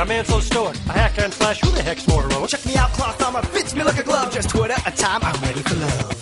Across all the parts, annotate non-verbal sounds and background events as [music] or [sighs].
Our man so stoic. A hack and slash. Who the heck's more heroic? Check me out, cloth armor fits me like a glove. Just Twitter a time. I'm ready for love.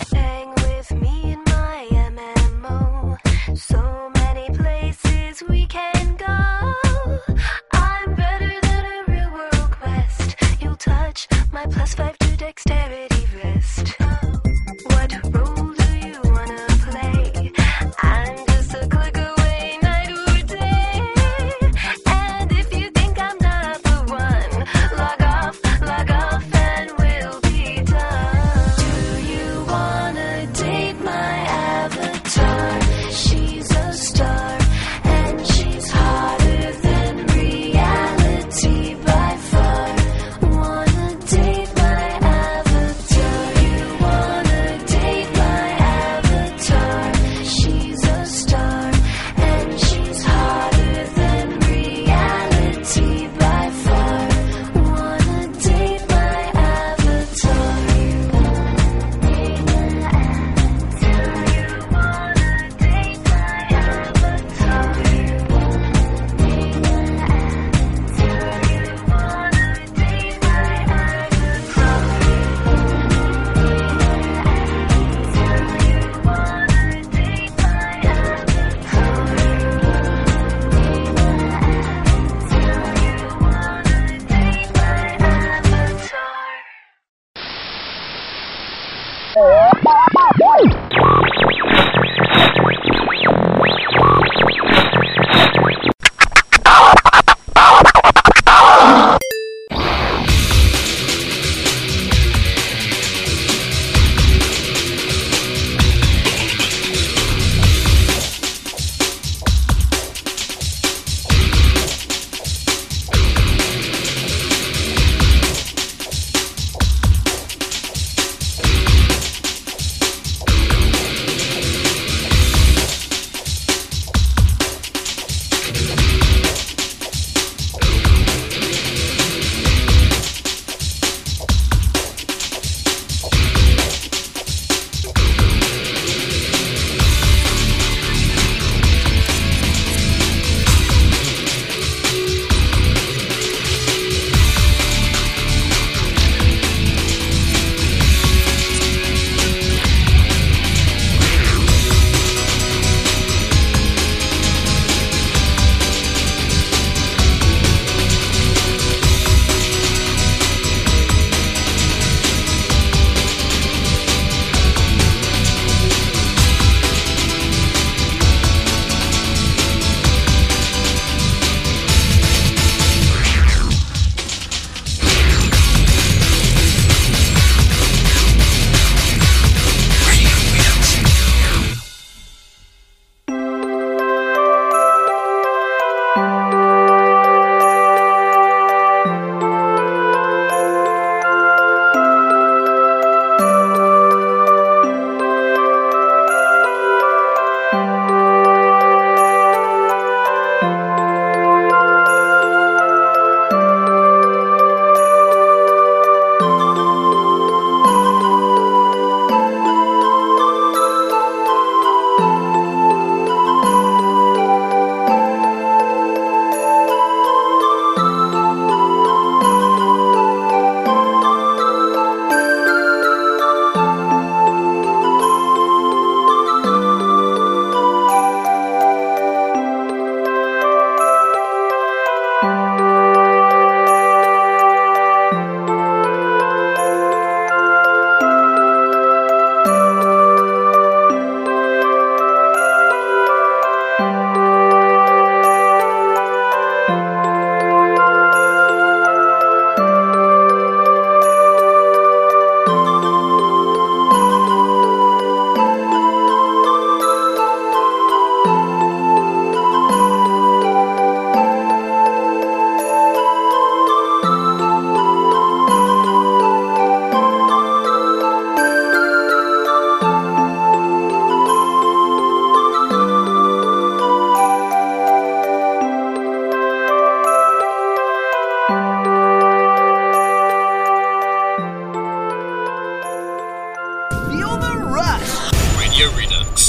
your Redux.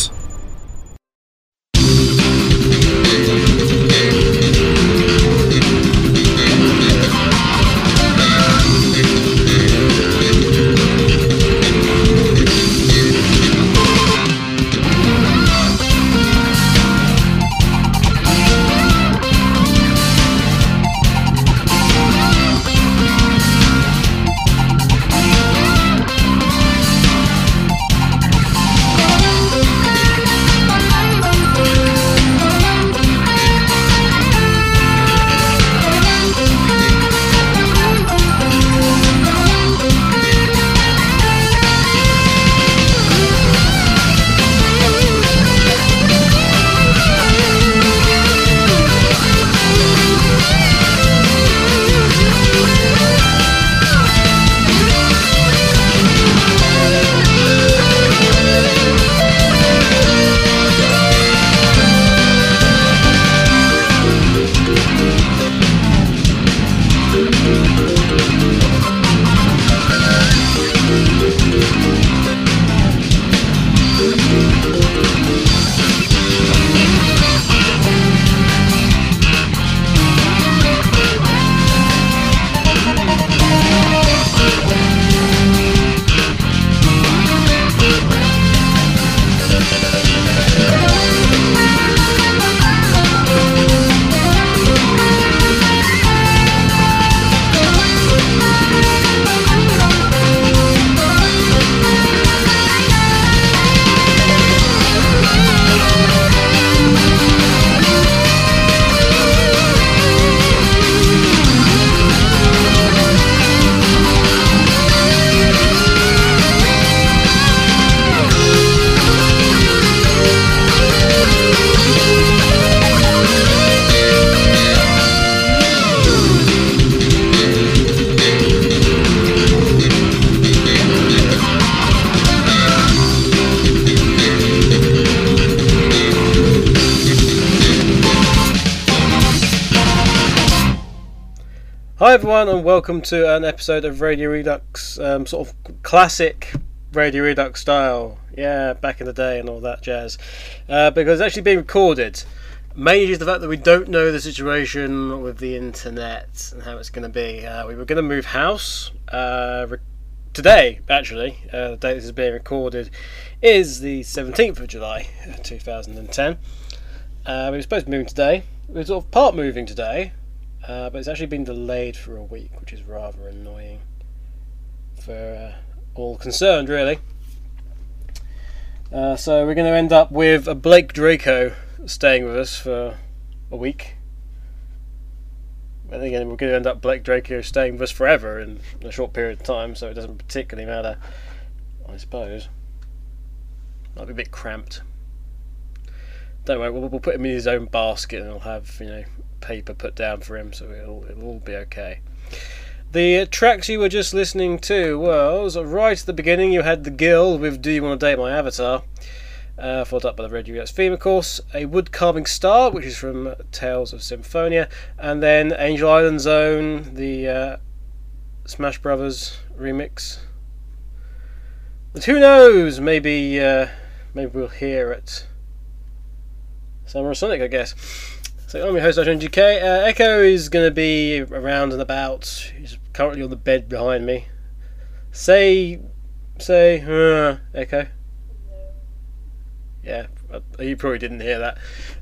Hi everyone, and welcome to an episode of Radio Redux, um, sort of classic Radio Redux style. Yeah, back in the day and all that jazz. Uh, because it's actually being recorded. Mainly to the fact that we don't know the situation with the internet and how it's going to be. Uh, we were going to move house uh, re- today, actually. Uh, the date this is being recorded is the 17th of July, 2010. Uh, we were supposed to move today. We were sort of part moving today, uh, but it's actually been delayed for a week, which is rather annoying for uh, all concerned, really. Uh, so we're going to end up with a Blake Draco staying with us for a week. And again, we're going to end up Blake Draco staying with us forever in a short period of time, so it doesn't particularly matter, I suppose. Might be a bit cramped. Don't worry, we'll, we'll put him in his own basket and he'll have, you know, paper put down for him, so it'll, it'll all be okay. The tracks you were just listening to was right at the beginning. You had the Guild with "Do You Want to Date My Avatar," uh, followed up by the Red Redux theme, of course. A Wood Carving Star, which is from Tales of Symphonia, and then Angel Island Zone, the uh, Smash Brothers remix. But who knows? Maybe, uh, maybe we'll hear it. Summer Sonic, I guess. So I'm your host, Adrian GK. Uh, Echo is going to be around and about. He's currently on the bed behind me. Say, say, uh, Echo. Yeah, you probably didn't hear that,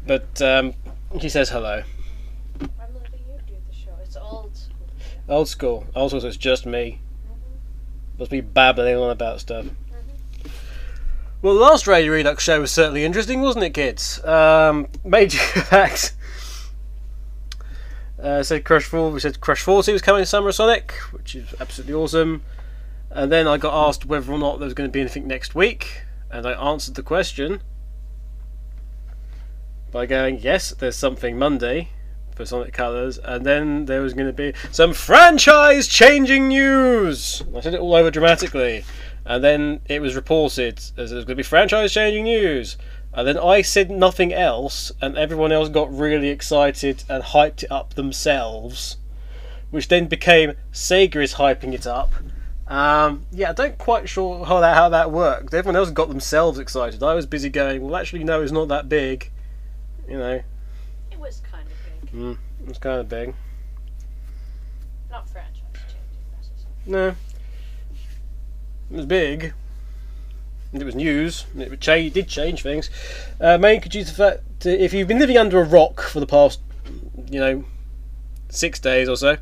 but um, he says hello. I'm letting you do the show. It's old school. Old school. Also, so it's just me. Must be babbling on about stuff. Well, the last Radio Redux show was certainly interesting, wasn't it, kids? Um, major [laughs] fact. Uh, said Crush 4, we said Crush 40 was coming to Summer Sonic, which is absolutely awesome. And then I got asked whether or not there was going to be anything next week, and I answered the question by going, yes, there's something Monday for Sonic Colors, and then there was going to be some franchise changing news. I said it all over dramatically, and then it was reported as there was going to be franchise changing news. And then I said nothing else, and everyone else got really excited and hyped it up themselves, which then became Sega is hyping it up. Um, yeah, I don't quite sure how that how that worked. Everyone else got themselves excited. I was busy going, well, actually, no, it's not that big. You know, It was kind of big. mm, was kind of big. Not franchise changing. No, it was big. It was news. It did change things. Uh, mainly due to the fact that if you've been living under a rock for the past, you know, six days or so,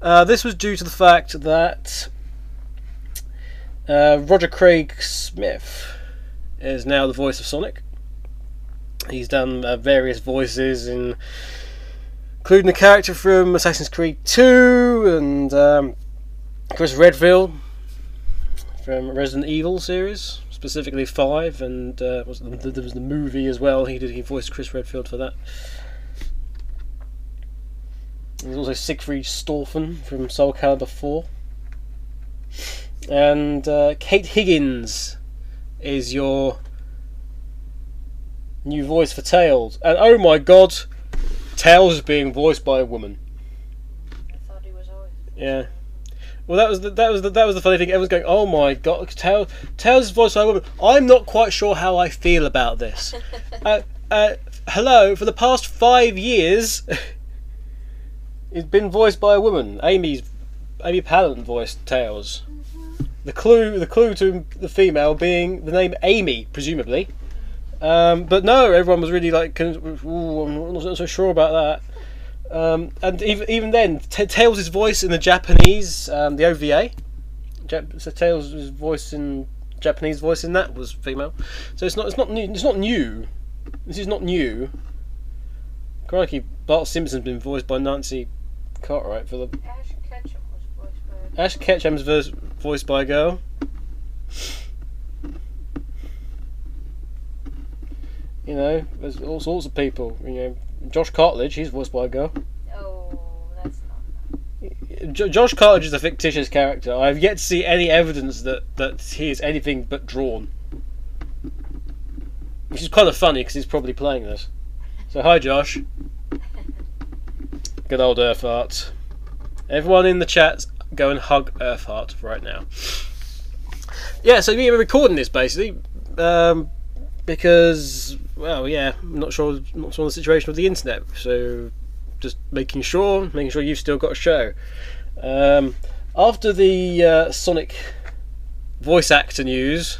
uh, this was due to the fact that uh, Roger Craig Smith is now the voice of Sonic. He's done uh, various voices in, including the character from Assassin's Creed 2 and um, Chris Redfield from Resident Evil series, specifically five, and uh, was the, there was the movie as well. He did he voiced Chris Redfield for that. There's also Siegfried Schtauffen from Soul Calibur 4. And uh, Kate Higgins is your new voice for Tails. And oh my god, Tails is being voiced by a woman. I thought he was always. Yeah. Well, that was the, that was the, that was the funny thing. Everyone's going, "Oh my god, Tails, Tails is voiced by a woman." I'm not quite sure how I feel about this. [laughs] uh, uh, hello, for the past five years, [laughs] it's been voiced by a woman. Amy's Amy Palant voiced Tails. The clue, the clue to the female being the name Amy, presumably. Um, but no, everyone was really like, "Ooh, I'm not so sure about that." Um, and even even then, T- Tails' voice in the Japanese, um, the OVA, Jap- so Tails' voice in Japanese voice in that was female. So it's not it's not new. It's not new. This is not new. Crikey, Bart Simpson's been voiced by Nancy Cartwright for the Ash Ketchum was voiced by. Ash Ketchum's verse, voiced by a girl. You know, there's all sorts of people. You know, Josh Cartledge, he's voiced by a girl. Oh, that's not. J- Josh Cartledge is a fictitious character. I've yet to see any evidence that, that he is anything but drawn. Which is kind of funny because he's probably playing this. So, hi Josh. [laughs] Good old Earthart. Everyone in the chat, go and hug Earthart right now. Yeah, so we were recording this basically um, because, well, yeah, not sure, not sure on the situation with the internet. So just making sure, making sure you've still got a show. Um, after the uh, Sonic voice actor news,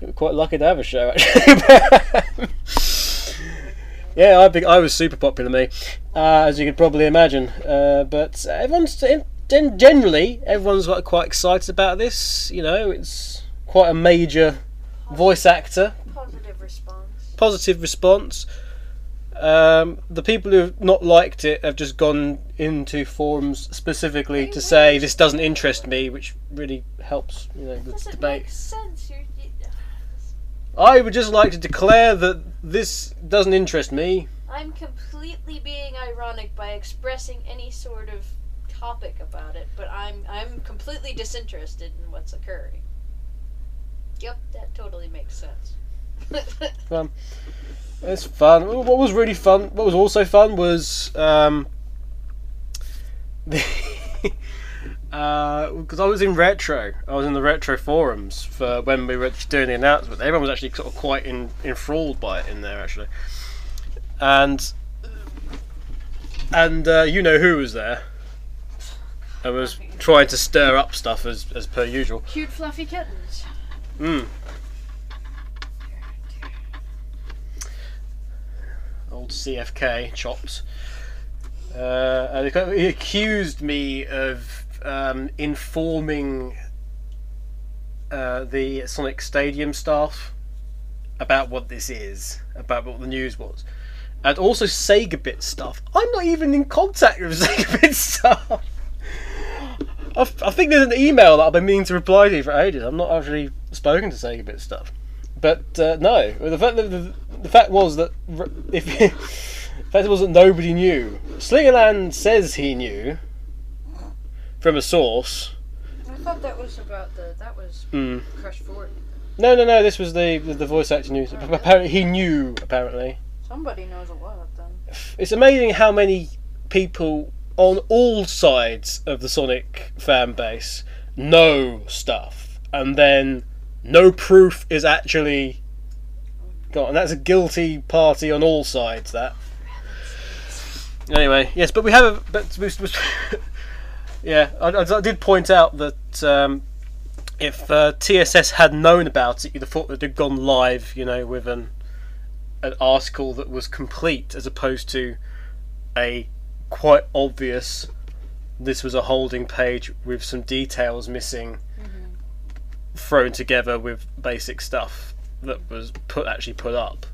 we're quite lucky to have a show actually. [laughs] yeah, I think I was super popular, me, uh, as you could probably imagine. Uh, but everyone's gen- generally everyone's quite excited about this. You know, it's quite a major voice actor. Positive response. Um, the people who've not liked it have just gone into forums specifically to say this doesn't interest me, which really helps you know the debate. make sense? You're, I would just like to declare that this doesn't interest me. I'm completely being ironic by expressing any sort of topic about it, but I'm I'm completely disinterested in what's occurring. Yep, that totally makes sense. Um, it's fun. What was really fun, what was also fun was um, because [laughs] I was in retro. I was in the retro forums for when we were doing the announcement. Everyone was actually sort of quite in, enthralled by it in there actually, and and uh, you know who was there. I was trying to stir up stuff as as per usual. Cute fluffy kittens. Mm. Old CFK chops. Uh, and he accused me of um, informing uh, the Sonic Stadium staff about what this is, about what the news was, and also Sega Bit stuff. I'm not even in contact with [laughs] Sega Bit stuff. I think there's an email that I've been meaning to reply to for ages. I'm not actually spoken to Sega Bit stuff. But uh, no, the fact that the, the fact was that if [laughs] the fact was that nobody knew. Slingerland says he knew from a source. I thought that was about the that was Mm. Crush 40. No, no, no. This was the the, the voice actor news. Apparently, he knew. Apparently, Somebody knows a lot then. it's amazing how many people on all sides of the Sonic fan base know stuff, and then no proof is actually got, and that's a guilty party on all sides. That. Anyway, yes, but we have a. But we, we, [laughs] yeah, I, I, did point out that um, if uh, TSS had known about it, you'd have thought that they'd gone live, you know, with an an article that was complete, as opposed to a quite obvious. This was a holding page with some details missing, thrown together with basic stuff that was put actually put up.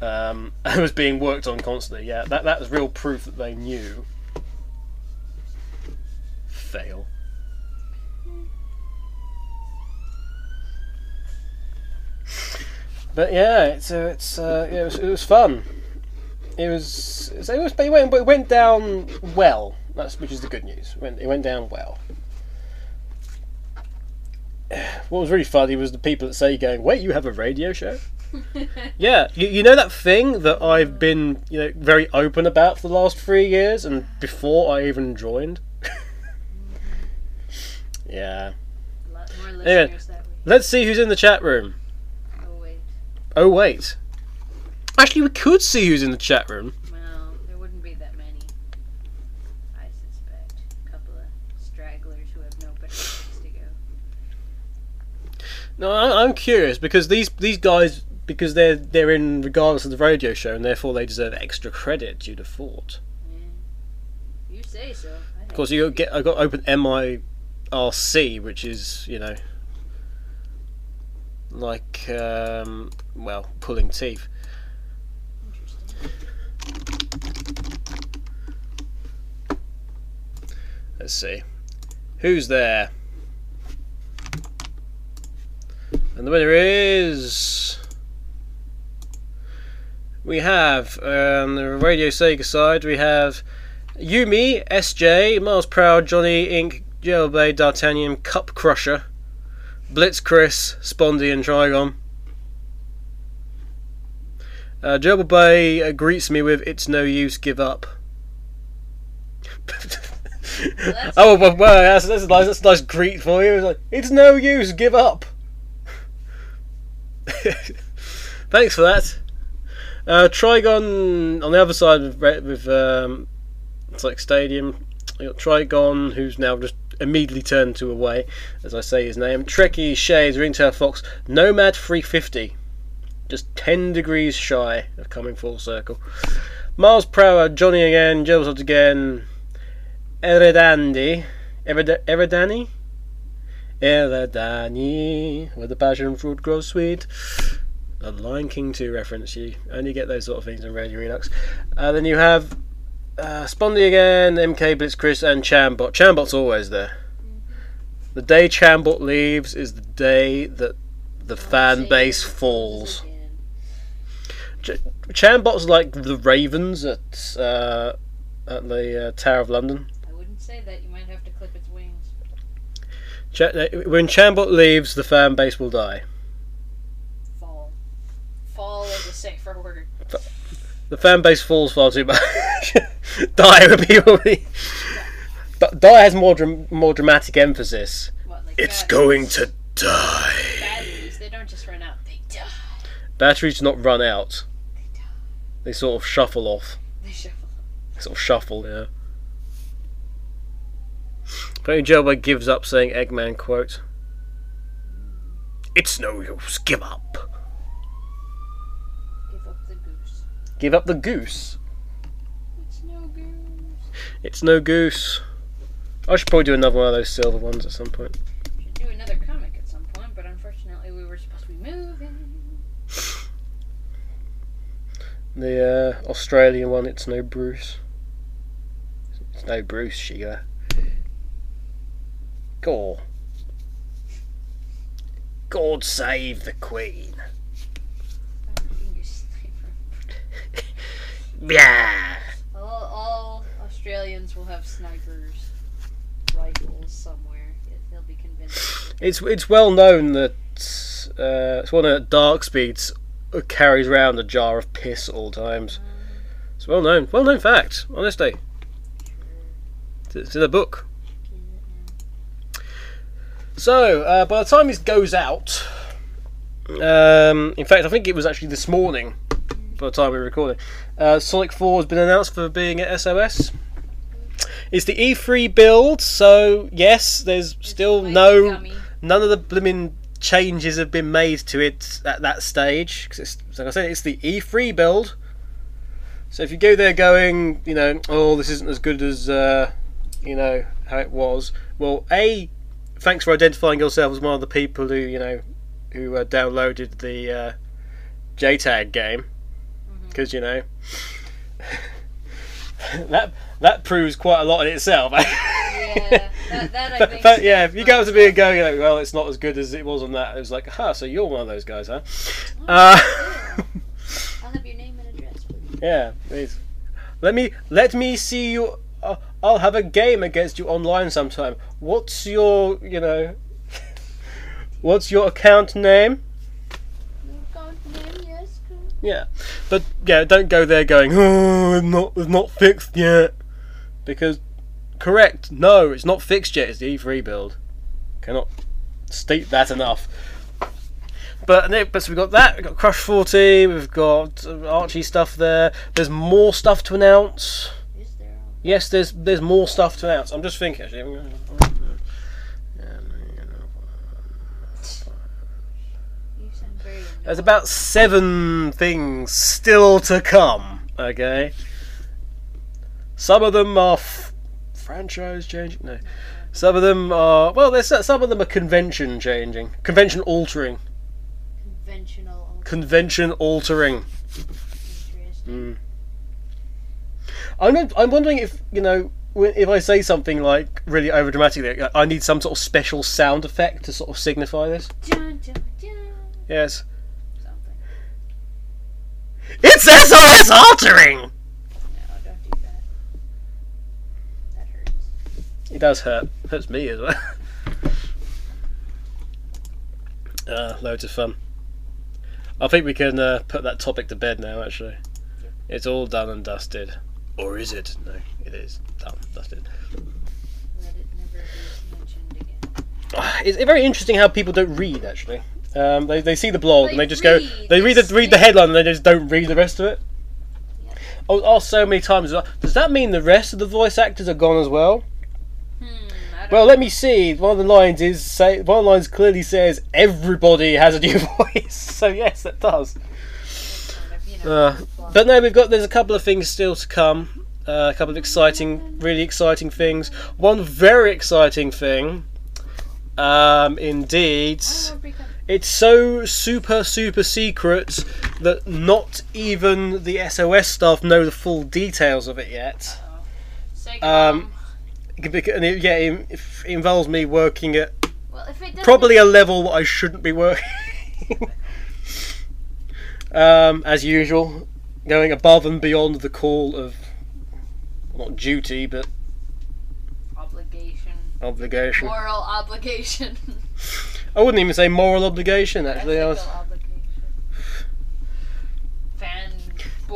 Um, [laughs] and was being worked on constantly. Yeah, that that was real proof that they knew. Fail. But yeah, it's uh, it's uh, yeah, it was it was fun. It was it was, it was but it went but it went down well. That's which is the good news. It went it went down well. [sighs] What was really funny was the people that say going, "Wait, you have a radio show?" [laughs] yeah, you, you know that thing that I've been you know very open about for the last three years, and before I even joined. [laughs] yeah. Anyway. listeners that way. Let's see who's in the chat room. Oh wait. Oh wait. Actually, we could see who's in the chat room. Well, there wouldn't be that many. I suspect. A couple of stragglers who have no better place to go. No, I'm curious because these these guys because they're they're in regardless of the radio show and therefore they deserve extra credit. You'd have thought. You say so. I Of course, you get I got open MIRC, which is you know like um, well pulling teeth. Let's see who's there. And the winner is. We have um, the Radio Sega side. We have Yumi, SJ, Miles Prower, Johnny Inc., Jailblade, D'Artagnan, Cup Crusher, Blitz Chris, Spondy, and Trigon. Uh, Gerbil Bay uh, greets me with "It's no use, give up." that's- [laughs] oh well, well that's, that's a nice that's a nice greet for you. It's like it's no use, give up. [laughs] Thanks for that. Uh, Trigon on the other side with with um, it's like Stadium. You got Trigon, who's now just immediately turned to away, as I say his name. Trekkie, Shades, Ringtail Fox, Nomad 350, just 10 degrees shy of coming full circle. Miles Prower, Johnny again, Joseph again, Eredandi, Ered- Eredani? Eredani, where the passion fruit grows sweet. A Lion King 2 reference, you only get those sort of things in Radio Redux. Uh, then you have uh, Spondy again, MK Blitz Chris, and Chambot. Chambot's always there. The day Chambot leaves is the day that the fan base falls. Ch- Chambot's like the Ravens at uh, at the uh, Tower of London. I wouldn't say that. You might have to clip its wings. Ch- uh, Uh, when Chambot leaves, the fan base will die. Fall. Fall is a safer word. The fan base falls far too much. [laughs] die would be really. Die has more more dramatic emphasis. What, like It's going to die. Batteries, they don't just run out, they die. Batteries do not run out. They die. They sort of shuffle off. They shuffle. Sort of shuffle, yeah. Apparently Joba gives up saying Eggman quote. It's no use, give up. Give up the goose. Give up the goose. It's no goose. It's no goose. I should probably do another one of those silver ones at some point. Should do another comic at some point, but unfortunately we were supposed to be moving. The uh, Australian one, it's no Bruce. It's no Bruce, Sheila. God. God save the Queen. I'm being a sniper. Yeah. All, all Australians will have snipers, rifles somewhere. They'll be convinced. It's it's well known that uh, it's one of Dark Speeds carries around a jar of piss at all times. It's well known, well known fact. Honestly, it's, it's in a book. So uh, by the time this goes out, um, in fact, I think it was actually this morning. By the time we were recording, uh, Sonic Four has been announced for being at SOS. It's the E3 build, so yes, there's still no none of the blooming changes have been made to it at that stage. 'cause it's, like I said, it's the E3 build. So if you go there going, you know, oh, this isn't as good as, uh, you know, how it was. Well, a, thanks for identifying yourself as one of the people who, you know, who uh, downloaded the uh, JTAG game, because you know. [laughs] that that proves quite a lot in itself. [laughs] Yeah, that, that I But, yeah, if you go to me and go, know, well, it's not as good as it was on that. It was like, huh, so you're one of those guys, huh? Uh, [laughs] I'll have your name and address. please. yeah, please. Let me let me see you. I'll have a game against you online sometime. What's your, you know, what's your account name? Yeah, but yeah, don't go there going, oh, it's not, it's not fixed yet, because correct, no, it's not fixed yet. It's the E3 build. Cannot state that enough. But but so we've got that. We've got Crush 40. We've got uh, Archie stuff there. There's more stuff to announce. Yes, there's there's more stuff to announce. I'm just thinking actually. You sound very annoyed. There's about seven things still to come. Okay. Some of them are f- franchise changing. No. Some of them are well. There's some of them are convention changing, convention altering, conventional. convention altering. Interesting. Hmm. I'm not, I'm wondering if you know if I say something like really over dramatically, I need some sort of special sound effect to sort of signify this. Dun, dun, dun. Yes. Something. It's SOS altering. No, don't do that. That hurts. It does hurt. Hurts me as well. [laughs] uh, loads of fun. I think we can uh, put that topic to bed now. Actually, it's all done and dusted. Or is it? No, it is. Done. That's it. Let it never be mentioned again. [sighs] It's very interesting how people don't read. Actually, um, they, they see the blog and they just go. They read the read the headline and they just don't read the rest of it. I was asked so many times. Does that mean the rest of the voice actors are gone as well? Hmm. Well, let me see. One of the lines is say. One of the lines clearly says everybody has a new [laughs] voice. So yes, that does. kind of, you know, Uh, but no, we've got. There's a couple of things still to come. Uh, a couple of exciting, really exciting things. One very exciting thing. Um, indeed. It's so super super secret that not even the SOS staff know the full details of it yet. Um, And it, yeah, it, involves me working at Well, if it probably a level that I shouldn't be working. [laughs] um, as usual, going above and beyond the call of not duty but obligation, obligation. moral obligation, I wouldn't even say moral obligation. Actually, I was. obligation,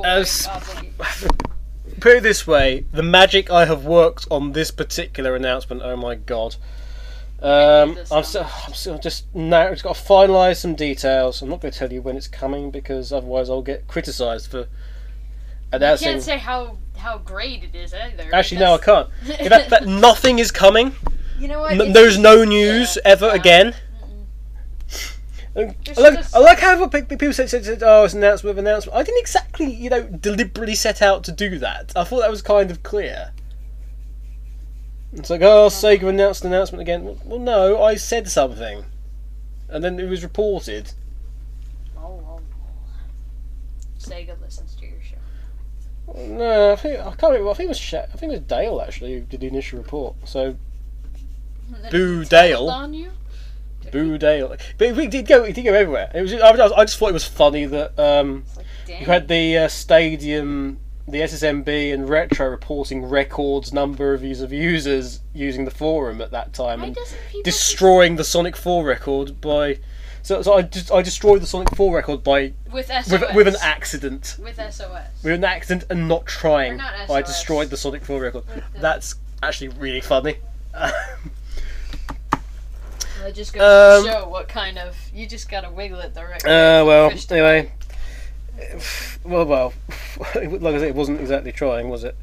As- obligation. [laughs] Put it this way: the magic I have worked on this particular announcement. Oh my god! Um, I'm, so. I'm still just now. Just got to finalise some details. I'm not going to tell you when it's coming because otherwise I'll get criticised for You announcing. can't say how how great it is either. Actually, no, I can't. [laughs] If that, that nothing is coming. You know what? N- there's no news yeah, ever yeah. again. I like, just- I like how people said, said, said, "Oh, it's an announcement of announcement." I didn't exactly, you know, deliberately set out to do that. I thought that was kind of clear. It's like, oh, Sega announced an announcement again. Well, well, no, I said something, and then it was reported. Oh, oh, oh. Sega listens to your show. No, I think I can't remember. I think it was Sha- I think it was Dale actually who did the initial report. So Boo Dale. On you? boo Dale, but we did go. It did go everywhere. It was. I, I just thought it was funny that um, like. You had the uh, stadium, the SSMB, and Retro reporting records number of use of users using the forum at that time and destroying the Sonic 4 record by. So, so I just I destroyed the Sonic 4 record by with SOS with, with an accident. with SOS? With an accident and not trying. Not I destroyed the Sonic 4 record. That's actually really funny. It just goes Um, to show what kind of you just gotta wiggle it the right. Uh, well, anyway. [sighs] Well, well, [laughs] like I said, it wasn't exactly trying, was it?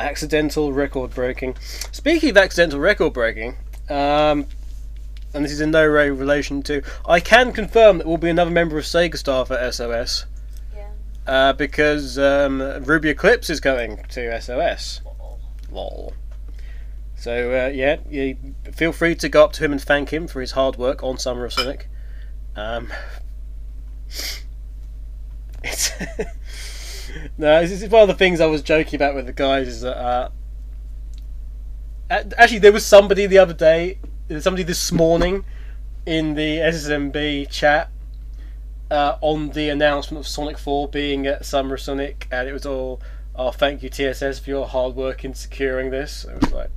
Accidental record breaking. Speaking of accidental record breaking, um, and this is in no way relation to, I can confirm that will be another member of Sega staff at SOS. Yeah. Uh, because um, Ruby Eclipse is going to SOS. Lol. So uh, yeah, you feel free to go up to him and thank him for his hard work on Summer of Sonic. Um, it's [laughs] no, this is one of the things I was joking about with the guys. Is that uh, actually there was somebody the other day, somebody this morning in the SSMB chat uh, on the announcement of Sonic 4 being at Summer Sonic, and it was all, "Oh, thank you TSS for your hard work in securing this." It was like,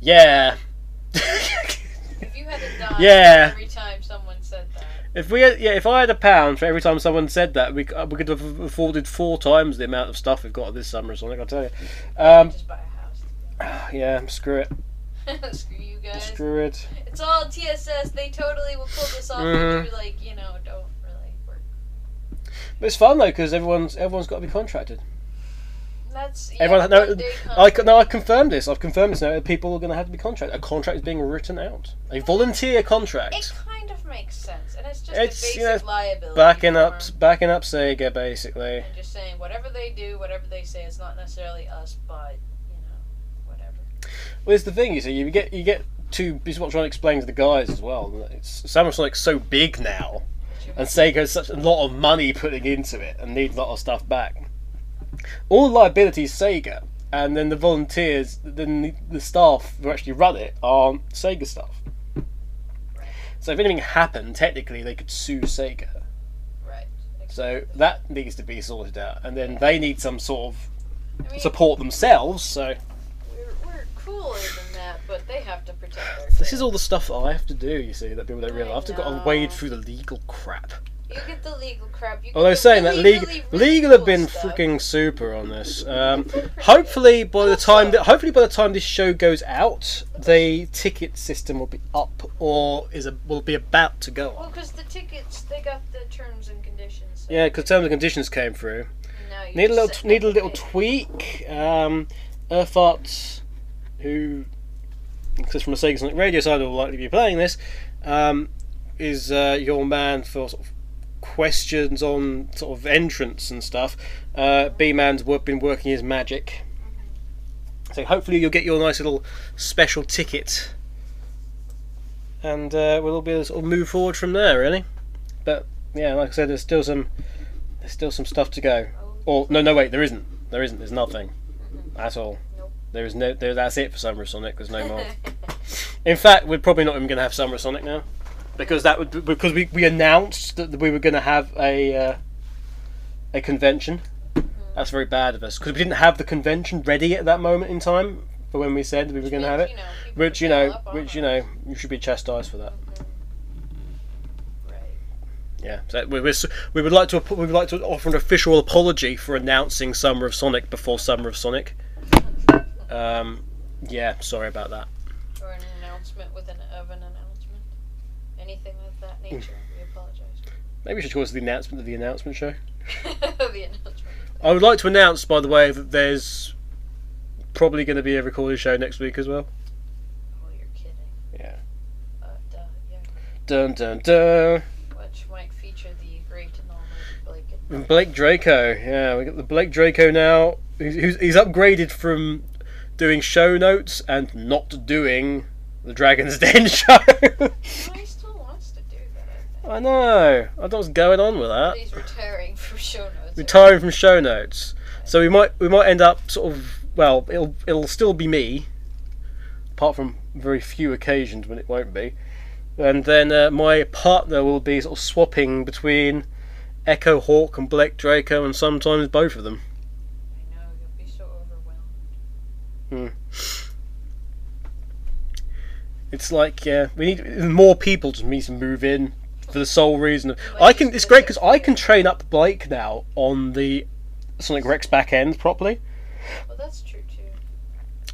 yeah. [laughs] If you had a dime Yeah. every time someone said that, If we had, yeah, if I had a pound for every time someone said that, we, uh, we could have afforded four times the amount of stuff we've got this summer. Sonic, I'll tell you. Um, just buy a house. [sighs] yeah, screw it, [laughs] Screw you guys. screw it. It's all TSS. They totally will pull this off. Mhm. And you're like, you know, don't really work. But it's fun though because everyone's everyone's got to be contracted. That's yeah, Everyone, no, I no, I confirmed this. I've confirmed this now. People are going to have to be contracted. A contract is being written out. A volunteer contract. It kind of makes it's just It's, basic you know, liability. Backing up, backing up Sega basically. and just saying whatever they do, whatever they say, it's not necessarily us, but you know, whatever. Well, it's the thing you see. You get you get. This is what I'm trying to explain to the guys as well. It's like so big now. and Sega has such a lot of money putting into it and need a lot of stuff back. All liability is Sega, and then the volunteers, then the, the staff who actually run it are Sega staff. So if anything happened, technically they could sue Sega. Right. So that needs to be sorted out, and then they need some sort of I mean, support themselves. So we're, we're cooler than that, but they have to protect their. this is all the stuff that I have to do. You see that people don't realize. I've got to wade through the legal crap. You get the legal crap. You Although saying that legal, really, legal have been stuff. freaking super on this. [laughs] Um, hopefully by the time that hopefully by the time this show goes out, the ticket system will be up or is a, will be about to go Well, because the tickets, they got the terms and conditions. so Yeah, because terms and conditions came through. you're Need a little sitting need a little tweak. Um, Earthart, who because from a Sega Sonic Radio side will likely be playing this, um, is uh, your man for sort of questions on sort of entrance and stuff. Uh, B Man's been working his magic. So hopefully you'll get your nice little special ticket, and uh, we'll all be able to sort of move forward from there, really. But yeah, like I said, there's still some there's still some stuff to go. Or no, no, wait, there isn't. There isn't. There's nothing at all. There is no. There, that's it for Summer Sonic. There's no more. [laughs] In fact, we're probably not even going to have Summer Sonic now, because that would because we, we announced that we were going to have a uh, a convention. That's very bad of us because we didn't have the convention ready at that moment in time for when we said we were going to have it. You know, Which you know, fill up on which you know, you should be chastised for that. Right. Yeah, so we, we, we would like to we would like to offer an official apology for announcing Summer of Sonic before Summer of Sonic. Um, yeah, sorry about that. Or an announcement with an announcement. Anything of that nature. we apologize. Maybe we should call this the announcement of the announcement show. [laughs] the announcement. I would like to announce, by the way, that there's probably going to be a recorded show next week as well. Oh, you're kidding. Yeah. Uh, duh, yeah. Dun dun dun. Which might feature the great and almighty Blake. and- Blake Draco. Yeah, we got the Blake Draco now. He's, he's- he's upgraded from doing show notes and not doing the Dragon's [laughs] Den show. Well, he still wants to do that, I know. I don't know what's going on with that. He's retiring from show notes. Retiring from show notes, so we might we might end up sort of well, it'll it'll still be me, apart from very few occasions when it won't be, and then uh, my partner will be sort of swapping between Echo Hawk and Blake Draco, and sometimes both of them. I know, you'll be so overwhelmed. Hmm. It's like yeah, we need more people to me to move in for the sole reason of I can. It's great because I can train up Blake now on the Sonic Retro back end properly, Well, that's true too.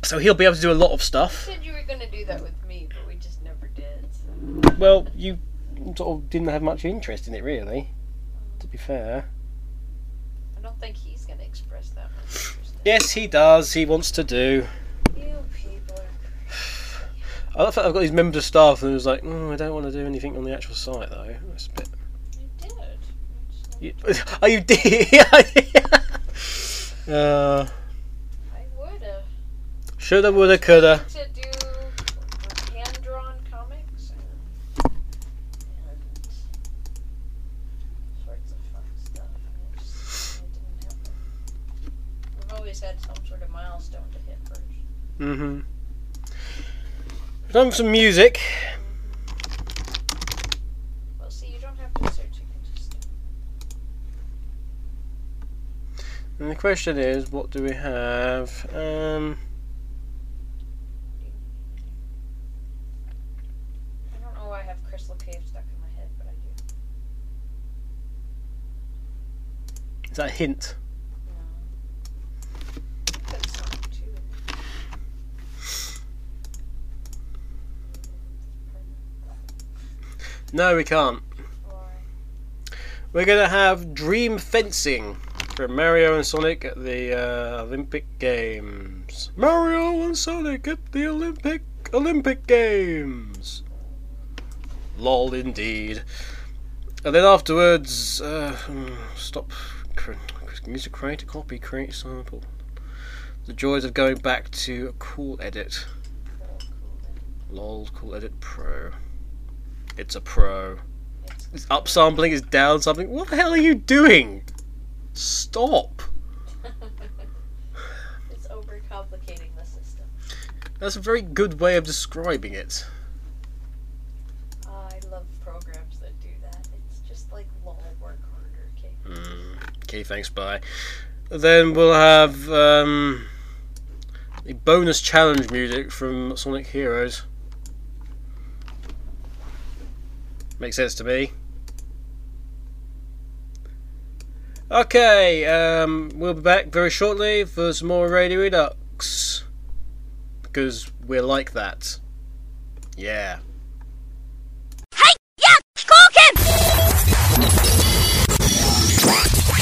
so he'll be able to do a lot of stuff. You said you were going to do that with me, but we just never did. so- Well, you sort of didn't have much interest in it really. To be fair, I don't think he's going to express that much interest. yes, he does. He wants to do. You people are I love that I've got these members of staff and it was like, mm, I don't want to do anything on the actual site though. That's a bit. You did. I just never- You, oh, you did. [laughs] uh, I would have. shoulda, woulda, coulda. To do hand drawn comics and, and sorts of fun stuff. It, just, it didn't happen. We've always had some sort of milestone to hit first. Mm-hmm. For some music. Well, see, you don't have to search. You can just. And the question is, what do we have? Um, I don't know why I have Crystal Cave stuck in my head, but I do. is that a hint? No. Good song too. No, we can't. We're gonna have Dream Fencing from Mario and Sonic at the uh, Olympic Games. Mario and Sonic at the Olympic Olympic Games. Lol, indeed. And then afterwards, uh, hmm, stop. Music create a copy, create sample. The joys of going back to a cool edit. Lol, cool edit pro. It's a pro. It's, It's up sampling, it's down sampling. What the hell are you doing? Stop. [laughs] it's overcomplicating the system. That's a very good way of describing it. I love programs that do that. It's just like lol, work harder, okay? Mm, okay, thanks, bye. Then we'll have um, the bonus challenge music from Sonic Heroes. Makes sense to me. Okay, um, we'll be back very shortly for some more Radio Redux. Because we're like that. Yeah. Hey,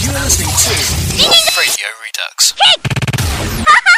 you're listening to Radio Redux. や [laughs]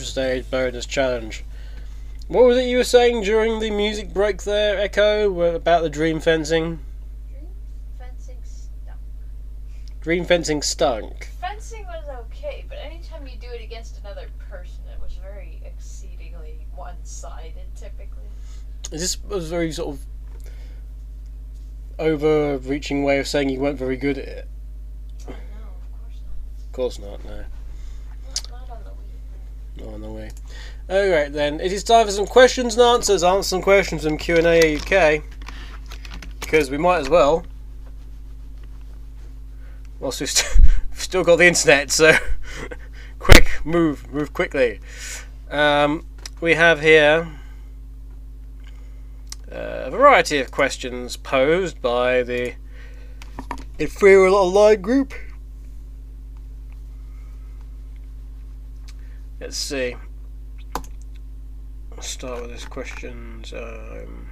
Special stage bonus challenge. What was it you were saying during the music break there, Echo, about the dream fencing? Dream fencing stunk. Dream fencing stunk. Fencing was okay, but anytime you do it against another person, it was very exceedingly one-sided. Typically, Is this a very sort of overreaching way of saying you weren't very good at it? no, of course not. Of course not, no. not. Not on the On the way. Alright then, it is time for some questions and answers. Answer some questions from Q&A UK. Because we might as well. Whilst we've, st- [laughs] we've still got the internet, so [laughs] quick, move, move quickly. Um, we have here uh, a variety of questions posed by the Inferior Online group. Let's see. I'll start with this questions. Um,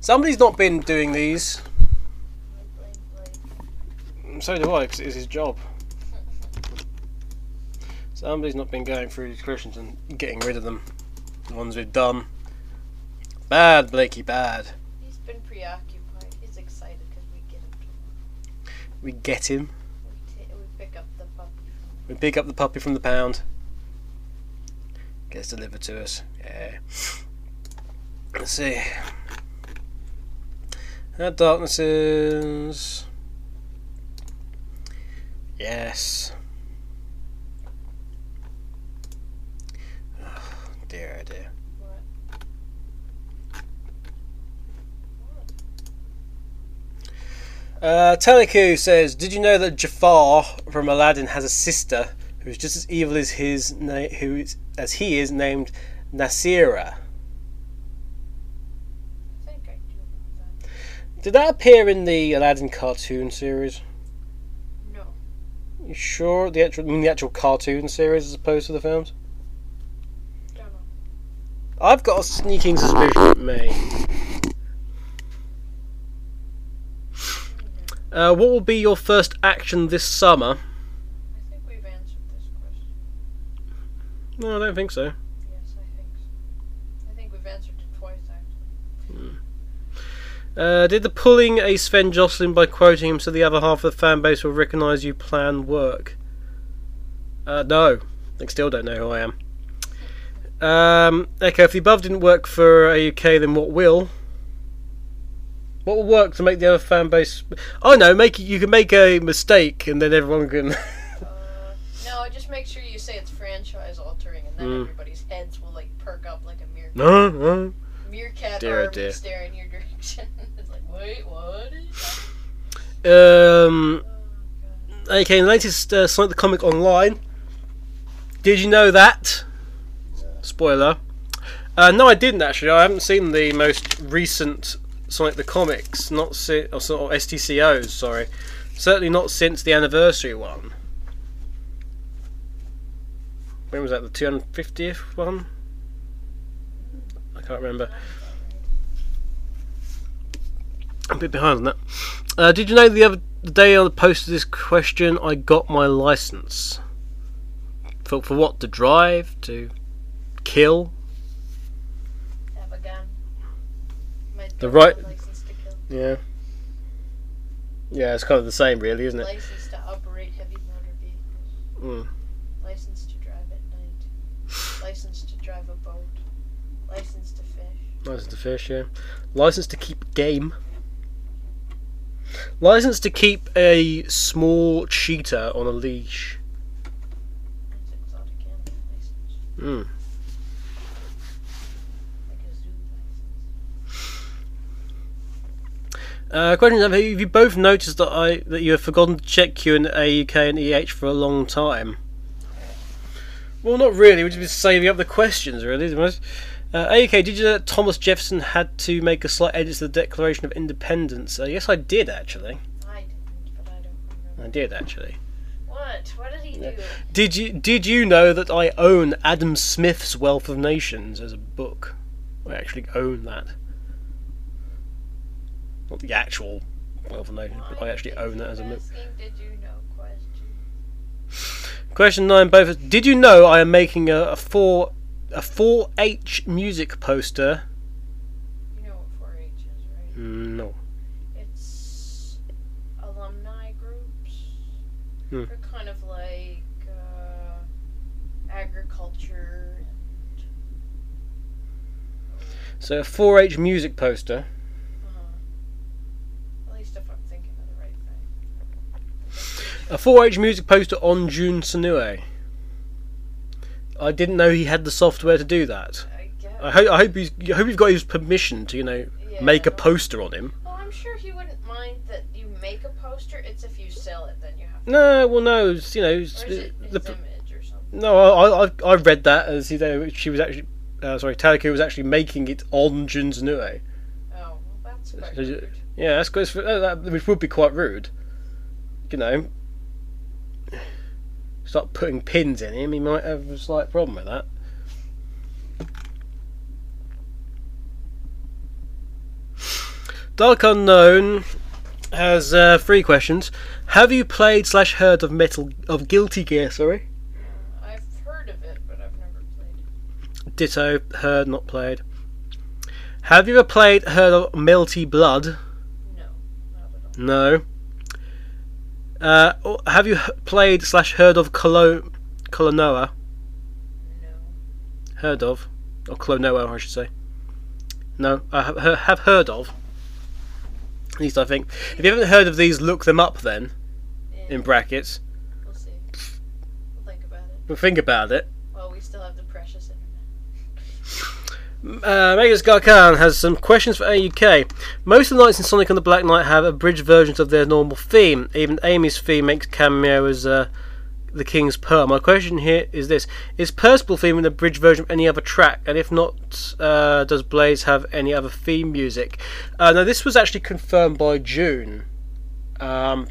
somebody's not been doing these. So do I, 'cause it's his job. Somebody's not been going through these questions and getting rid of them. The ones we've done. Bad, Blakey, bad. He's been preoccupied. He's excited because we get him. We get him. we, ta- we pick up the puppy. We pick up the puppy from the pound. Gets delivered to us. Yeah. Let's see. That darknesses. Yes. Oh, dear, oh dear. What? Uh, Teleku says, "Did you know that Jafar from Aladdin has a sister who is just as evil as his na- who is, as he is named Nasira? I think I do. Did that appear in the Aladdin cartoon series? No. You sure the actual I mean the actual cartoon series as opposed to the films? Don't know. I've got a sneaking suspicion it may. Uh, what will be your first action this summer? I think we've answered this question. No, I don't think so. Yes, I think so. I think we've answered it twice actually. Uh, did the pulling a Svend Joscelyne by quoting him so the other half of the fan base will recognise you plan work? Uh, no. I still don't know who I am. Um, okay, if the above didn't work for AUK, then what will? What will work to make the other fan base? Oh no, make you can make a mistake and then everyone can. Uh, [laughs] no, just make sure you say it's franchise altering, and then Mm. everybody's heads will like perk up like a meerkat. no, no. Meerkat Dear, dear. staring your [laughs] direction. it's like, wait, what? Um. Oh, okay, the latest uh, Sonic the Comic online. Did you know that? Spoiler. Uh, no, I didn't actually. I haven't seen the most recent Sonic the Comics, not si- or, of STCOs. Sorry, certainly not since the anniversary one. When was that? The 250th one? I can't remember. I'm a bit behind on that. Uh, did you know the other day I posted this question? I got my license. For for what? To drive? To kill? Have a gun. Might The right- License to kill. Yeah. Yeah, it's kind of the same, really, isn't it? License to operate heavy motor vehicles. Mm. License to drive at night. License to drive a boat. License to fish. License to fish, yeah. License to keep game. License to keep a small cheetah on a leash. That's exotic animal license. Mm. Like a zoo license. Uh, question: Have you both noticed that I that you have forgotten to check Q and A UK and EH for a long time? Well, not really. We've just been saving up the questions, really. Uh, AUK, did you know that Thomas Jefferson had to make a slight edit to the Declaration of Independence? Uh, yes, I did actually. I didn't, but I don't remember. I did actually. What? What did he do? Did you did you know that I own Adam Smith's Wealth of Nations as a book? I actually own that. Not the actual well known. I actually own that as a. You know question? Question nine, both. Did you know I am making a, a four a four H music poster? You know what 4-H is, right? No. It's alumni groups. Hmm. They're kind of like uh, agriculture and So a four H music poster. uh, at least if I'm thinking of the right thing. A 4H music poster on Jun Senoue. I didn't know he had the software to do that. I. I hope I hope he's I hope you've got his permission to you know yeah. make a poster on him. Well, I'm sure he wouldn't mind that you make a poster. It's if you sell it, then you have. to. No, well no, it's, you know it's, it the, image or something? no I, I I read that as you know she was actually uh, sorry Talika was actually making it on Jun Senoue. Oh, well, that's quite So weird. Yeah, that's good. Uh, that, which would be quite rude. You know, start putting pins in him, he might have a slight problem with that. Dark Unknown has uh, three questions. Have you played slash heard of Metal of Guilty Gear? Sorry, I've heard of it, but I've never played ditto. Heard, not played. Have you ever played heard of Melty Blood? No, not at all. No. Uh, have you played slash heard of Colo- Colonoa? No. Heard of, or Klonoa, I should say. No, I have, have heard of. At least I think. If you haven't heard of these, look them up then Yeah, in brackets. we'll see. We'll think about it. But think about it. Well, we still have the precious internet. Uh, Megas Garkan has some questions for AUK. Most of the knights in Sonic and the Black Knight have abridged versions of their normal theme. Even Amy's theme makes cameo as uh, the King's Pearl. My question here is this: Is Percival theme in the bridge version of any other track? And if not, uh, does Blaze have any other theme music? Uh, now, this was actually confirmed by Jun. Um,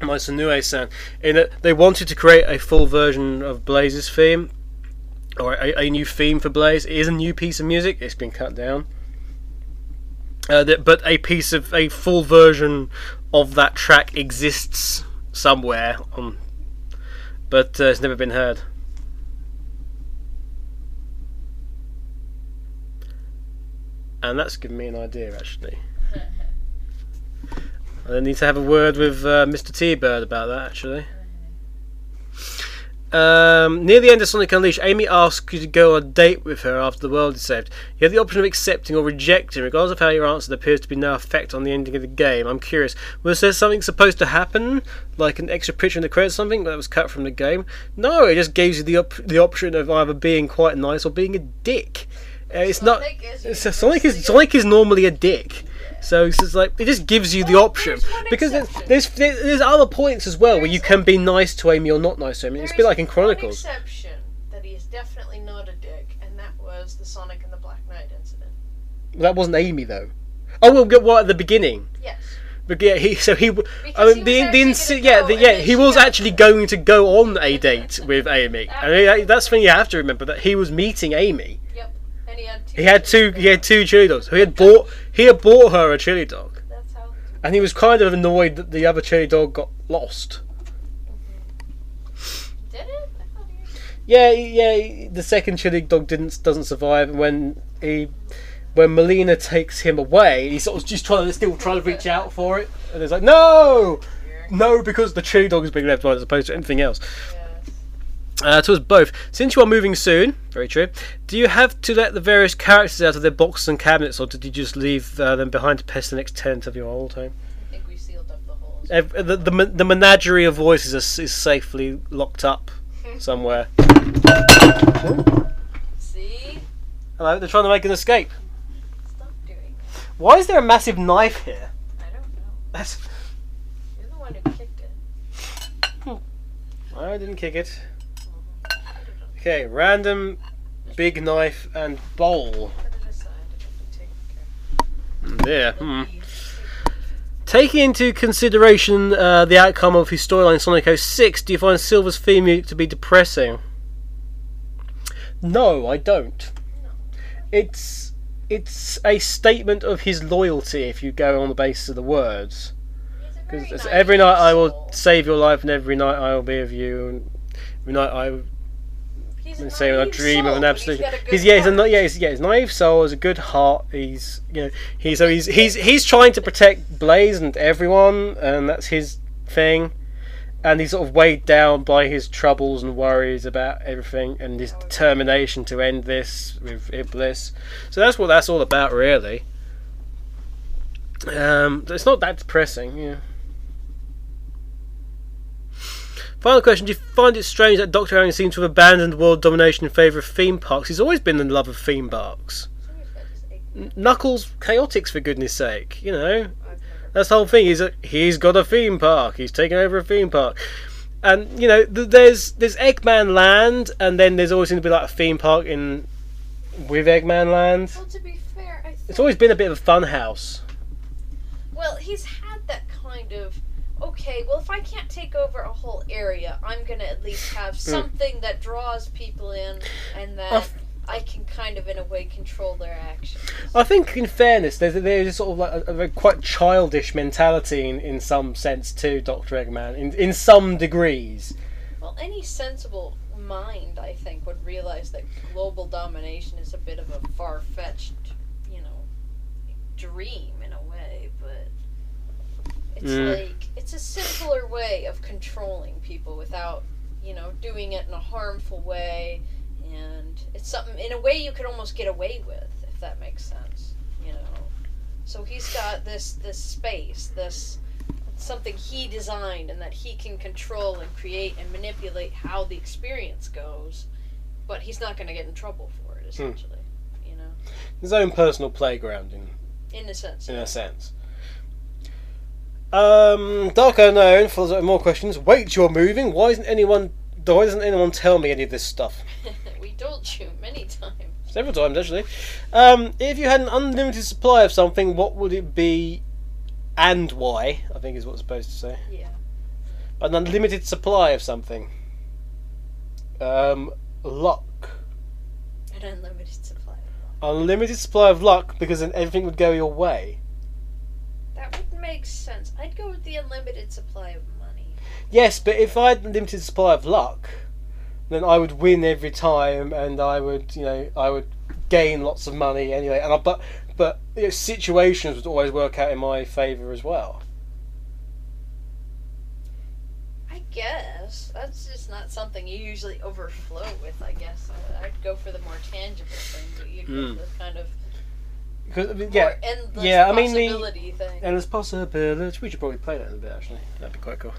my Senoue-san, in that they wanted to create a full version of Blaze's theme, or a, a new theme for Blaze. It is a new piece of music. It's been cut down. Uh, that, but a piece of a full version of that track exists somewhere on, but uh, it's never been heard. And that's given me an idea, actually. [laughs] I need to have a word with uh, Mr. T Bird about that, actually. Um, near the end of Sonic Unleashed, Amy asks you to go on a date with her after the world is saved. You have the option of accepting or rejecting, regardless of how your answer appears to be no effect on the ending of the game. I'm curious, was there something supposed to happen, like an extra picture in the credits or something that was cut from the game? No, it just gives you the op- the option of either being quite nice or being a dick. Uh, it's not. Is It's Sonic is Sonic is normally a dick. So it's just like it just gives you the option because there's, there's there's other points as well where you can be nice to Amy or not nice to Amy. It's a bit like in Chronicles. One exception that he is definitely not a dick, and that was the Sonic and the Black Knight incident. That wasn't Amy though. Oh well, get what at the beginning. Yes. But yeah, he so he. I mean, he the was the actually insi- yeah the, yeah he was actually going to go on a [laughs] date with Amy. I mean, that's the thing you have to remember that he was meeting Amy. Yep. And he had two. He had two. He had two chili dogs. He had bought. He had bought her a chili dog, That's how. and he was kind of annoyed that the other chili dog got lost. Mm-hmm. Did it? I thought he. Yeah, yeah. The second chili dog didn't doesn't survive, and when he when Merlina takes him away, he's sort of just trying to still trying to reach out for it, and it's like no, no, because the chili dog is being left behind as opposed to anything else. Yes. Uh, to us both. Since you are moving soon, very true. Do you have to let the various characters out of their boxes and cabinets, or did you just leave uh, them behind to pest the next tenant of your old home? I think we sealed up the holes. Ev- The, the, the menagerie of voices is, is safely locked up [laughs] somewhere. See? Hello, they're trying to make an escape. Stop doing that. Why is there a massive knife here? I don't know. That's, You're the one who kicked it. [laughs] I didn't kick it. Okay, random big knife and bowl. Put it aside. I have to take care. There. Hmm. Taking into consideration uh, the outcome of his storyline in Sonic 06, do you find Silver's theme music to be depressing? No, I don't. It's it's a statement of his loyalty if you go on the basis of the words. Because it's every night I will save your life, and every night I will be with you. And every night I He's a will I dream of an absolute. He's, got a good He's yeah, he's a yeah, he's, yeah, he's naive soul. Has a good heart. He's you know he's so he's he's he's trying to protect Blaze and everyone, and that's his thing. And he's sort of weighed down by his troubles and worries about everything, and his determination to end this with Iblis. So that's what that's all about, really. Um, it's not that depressing, yeah. Final question: Do you find it strange that Doctor Aaron seems to have abandoned world domination in favour of theme parks? He's always been in love of theme parks. Knuckles, chaotix for goodness sake, you know. That's the whole thing. He's a, he's got a theme park. He's taken over a theme park, and you know th- there's there's Eggman Land, and then there's always going to be like a theme park in with Eggman Land. Well, to be fair, I think, It's always been a bit of a fun house. well, he's had that kind of. Okay, well, if I can't take over a whole area, I'm gonna at least have mm. something that draws people in, and that I can kind of, in a way, control their actions. I think, in fairness, there's there's a sort of like a, a quite childish mentality in, in some sense to Doctor Eggman, in in some degrees. Well, any sensible mind, I think, would realize that global domination is a bit of a far-fetched, you know, dream in a way, but it's Mm. like it's a simpler way of controlling people without, you know, doing it in a harmful way, and it's something in a way you could almost get away with, if that makes sense, you know. So he's got this this space, this something he designed and that he can control and create and manipulate how the experience goes, but he's not going to get in trouble for it, essentially. You know, His own personal playground, in in a sense. in a sense. Um, Dark Unknown follows up with more questions. Wait, you're moving. Why isn't anyone? Why doesn't anyone tell me any of this stuff? [laughs] we told you many times. Several times actually. Um, if you had an unlimited supply of something, what would it be, and why? I think is what it's supposed to say. Yeah. An unlimited supply of something. Um, luck. An unlimited supply. Unlimited supply of luck because then everything would go your way. That would make sense. I'd go with the unlimited supply of money. Yes, but if I had a limited supply of luck, then I would win every time, and I would, you know, I would gain lots of money anyway. And I, but but you know, situations would always work out in my favour as well. I guess that's just not something you usually overflow with. I guess I- I'd go for the more tangible thing, but you'd go Mm. for the kind of Because I mean, yeah, more yeah, I mean, the- thing. And there's possibility. We should probably play that in a bit. Actually, that'd be quite cool.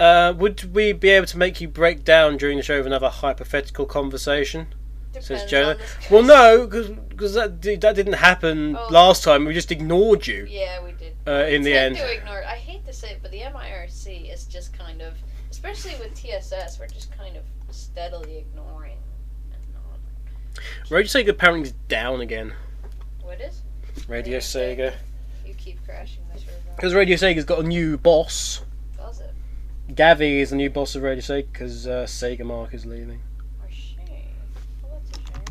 Uh, would we be able to make you break down during the show of another hypothetical conversation? Says Depends Jonah. Well, no, because that di- that didn't happen Oh. last time. We just ignored you Yeah, we did. uh, in the end. to ignore. I hate to say it, but the MIRC is just kind of, especially with TSS, we're just kind of steadily ignoring. And not, Radio Sega apparently is down again. what is? Radio Sega. Keep crashing. Because Radio Sega's got a new boss. Does it? Gavi is the new boss of Radio Sega because uh, Sega Mark is leaving. Or shame? Well, that's a shame.